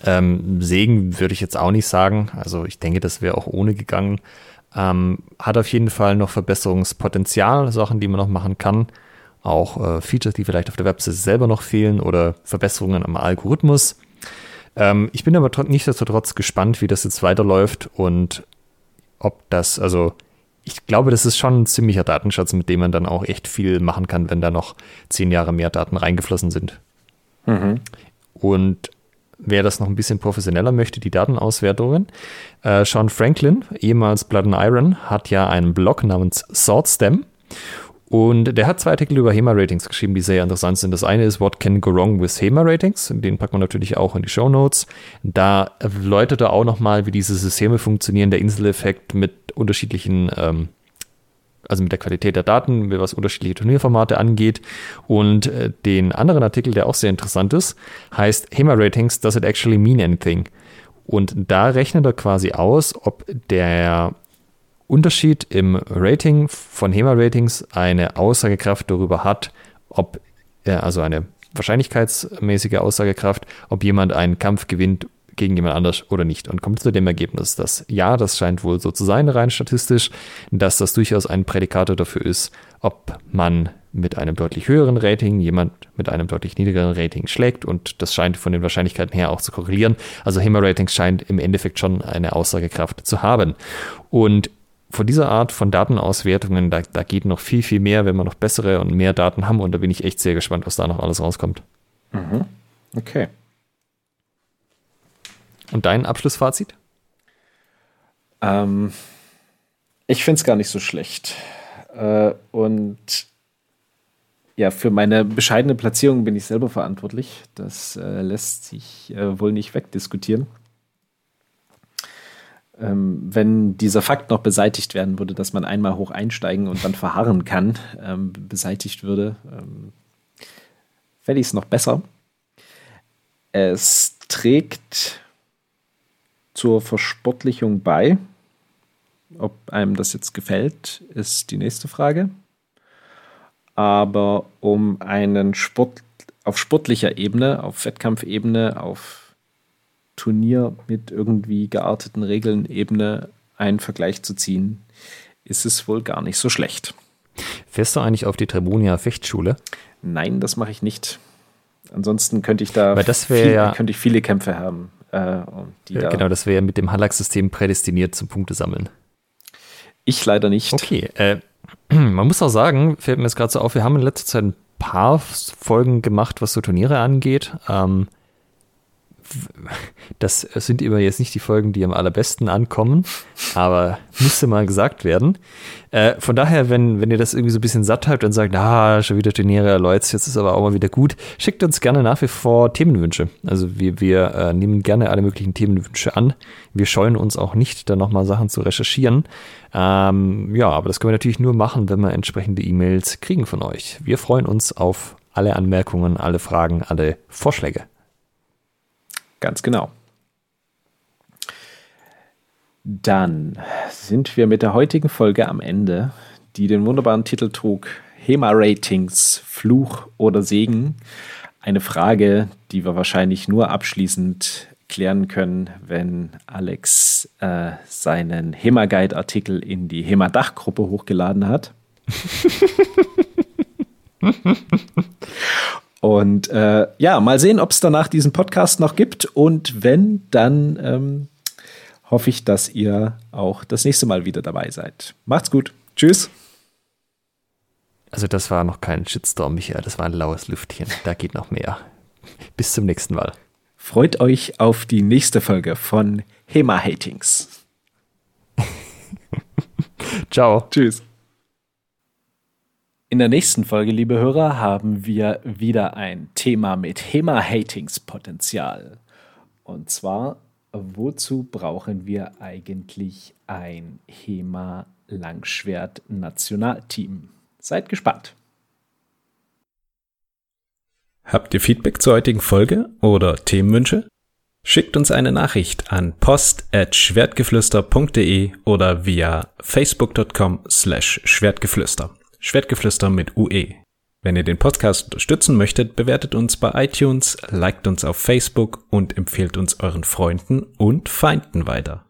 Ähm, Segen würde ich jetzt auch nicht sagen. Also ich denke, das wäre auch ohne gegangen. Ähm, hat auf jeden Fall noch Verbesserungspotenzial, Sachen, die man noch machen kann. Auch äh, Features, die vielleicht auf der Website selber noch fehlen oder Verbesserungen am Algorithmus. Ähm, ich bin aber nichtsdestotrotz gespannt, wie das jetzt weiterläuft und ob das, also ich glaube, das ist schon ein ziemlicher Datenschatz, mit dem man dann auch echt viel machen kann, wenn da noch zehn Jahre mehr Daten reingeflossen sind. Mhm. Und wer das noch ein bisschen professioneller möchte, die Datenauswertungen, äh, Sean Franklin, ehemals Blood and Iron, hat ja einen Blog namens Swordstem und der hat zwei Artikel über HEMA-Ratings geschrieben, die sehr interessant sind. Das eine ist What Can Go Wrong with HEMA-Ratings? Den packt man natürlich auch in die Show Notes. Da erläutert er auch nochmal, wie diese Systeme funktionieren, der Inseleffekt mit unterschiedlichen, ähm, also mit der Qualität der Daten, was unterschiedliche Turnierformate angeht. Und äh, den anderen Artikel, der auch sehr interessant ist, heißt HEMA-Ratings, does it actually mean anything? Und da rechnet er quasi aus, ob der Unterschied im Rating von HEMA-Ratings eine Aussagekraft darüber hat, ob, also eine wahrscheinlichkeitsmäßige Aussagekraft, ob jemand einen Kampf gewinnt gegen jemand anders oder nicht. Und kommt zu dem Ergebnis, dass ja, das scheint wohl so zu sein, rein statistisch, dass das durchaus ein Prädikator dafür ist, ob man mit einem deutlich höheren Rating jemand mit einem deutlich niedrigeren Rating schlägt und das scheint von den Wahrscheinlichkeiten her auch zu korrelieren. Also HEMA-Ratings scheint im Endeffekt schon eine Aussagekraft zu haben. Und von dieser Art von Datenauswertungen, da, da geht noch viel, viel mehr, wenn wir noch bessere und mehr Daten haben. Und da bin ich echt sehr gespannt, was da noch alles rauskommt. Mhm. Okay. Und dein Abschlussfazit? Ähm, ich finde es gar nicht so schlecht. Äh, und ja, für meine bescheidene Platzierung bin ich selber verantwortlich. Das äh, lässt sich äh, wohl nicht wegdiskutieren ähm, wenn dieser Fakt noch beseitigt werden würde, dass man einmal hoch einsteigen und dann verharren kann, ähm, beseitigt würde, ähm, fände ich es noch besser. Es trägt zur Versportlichung bei. Ob einem das jetzt gefällt, ist die nächste Frage. Aber um einen Sport auf sportlicher Ebene, auf Wettkampfebene, auf Turnier mit irgendwie gearteten Regeln Ebene einen Vergleich zu ziehen, ist es wohl gar nicht so schlecht. Fährst du eigentlich auf die Tribunia Fechtschule? Nein, das mache ich nicht. Ansonsten könnte ich da viel, ja, könnte ich viele Kämpfe haben. Äh, ja, da genau, das wäre mit dem Hallax-System prädestiniert zum Punkte sammeln. Ich leider nicht. Okay, äh, (clears throat) man muss auch sagen, fällt mir jetzt gerade so auf, wir haben in letzter Zeit ein paar Folgen gemacht, was so Turniere angeht. Ähm, das sind immer jetzt nicht die Folgen, die am allerbesten ankommen, aber musste mal gesagt werden. Äh, von daher, wenn, wenn ihr das irgendwie so ein bisschen satt habt und sagt, ah, schon wieder Turniere, Leute, jetzt ist aber auch mal wieder gut, schickt uns gerne nach wie vor Themenwünsche. Also wir, wir äh, nehmen gerne alle möglichen Themenwünsche an. Wir scheuen uns auch nicht, da nochmal Sachen zu recherchieren. Ähm, ja, aber das können wir natürlich nur machen, wenn wir entsprechende E-Mails kriegen von euch. Wir freuen uns auf alle Anmerkungen, alle Fragen, alle Vorschläge. Ganz genau. Dann sind wir mit der heutigen Folge am Ende, die den wunderbaren Titel trug HEMA-Ratings, Fluch oder Segen. Eine Frage, die wir wahrscheinlich nur abschließend klären können, wenn Alex äh, seinen HEMA-Guide-Artikel in die HEMA-Dachgruppe hochgeladen hat. (laughs) Und äh, ja, mal sehen, ob es danach diesen Podcast noch gibt. Und wenn, dann ähm, hoffe ich, dass ihr auch das nächste Mal wieder dabei seid. Macht's gut. Tschüss. Also das war noch kein Shitstorm, Michael, das war ein laues Lüftchen. Da geht noch mehr. Bis zum nächsten Mal. Freut euch auf die nächste Folge von Hema Hatings. (laughs) Ciao. Tschüss. In der nächsten Folge, liebe Hörer, haben wir wieder ein Thema mit HEMA-Hatings-Potenzial. Und zwar, wozu brauchen wir eigentlich ein HEMA-Langschwert-Nationalteam? Seid gespannt. Habt ihr Feedback zur heutigen Folge oder Themenwünsche? Schickt uns eine Nachricht an post@schwertgeflüster.de oder via facebook.com/schwertgeflüster. Schwertgeflüster mit UE. Wenn ihr den Podcast unterstützen möchtet, bewertet uns bei iTunes, liked uns auf Facebook und empfehlt uns euren Freunden und Feinden weiter.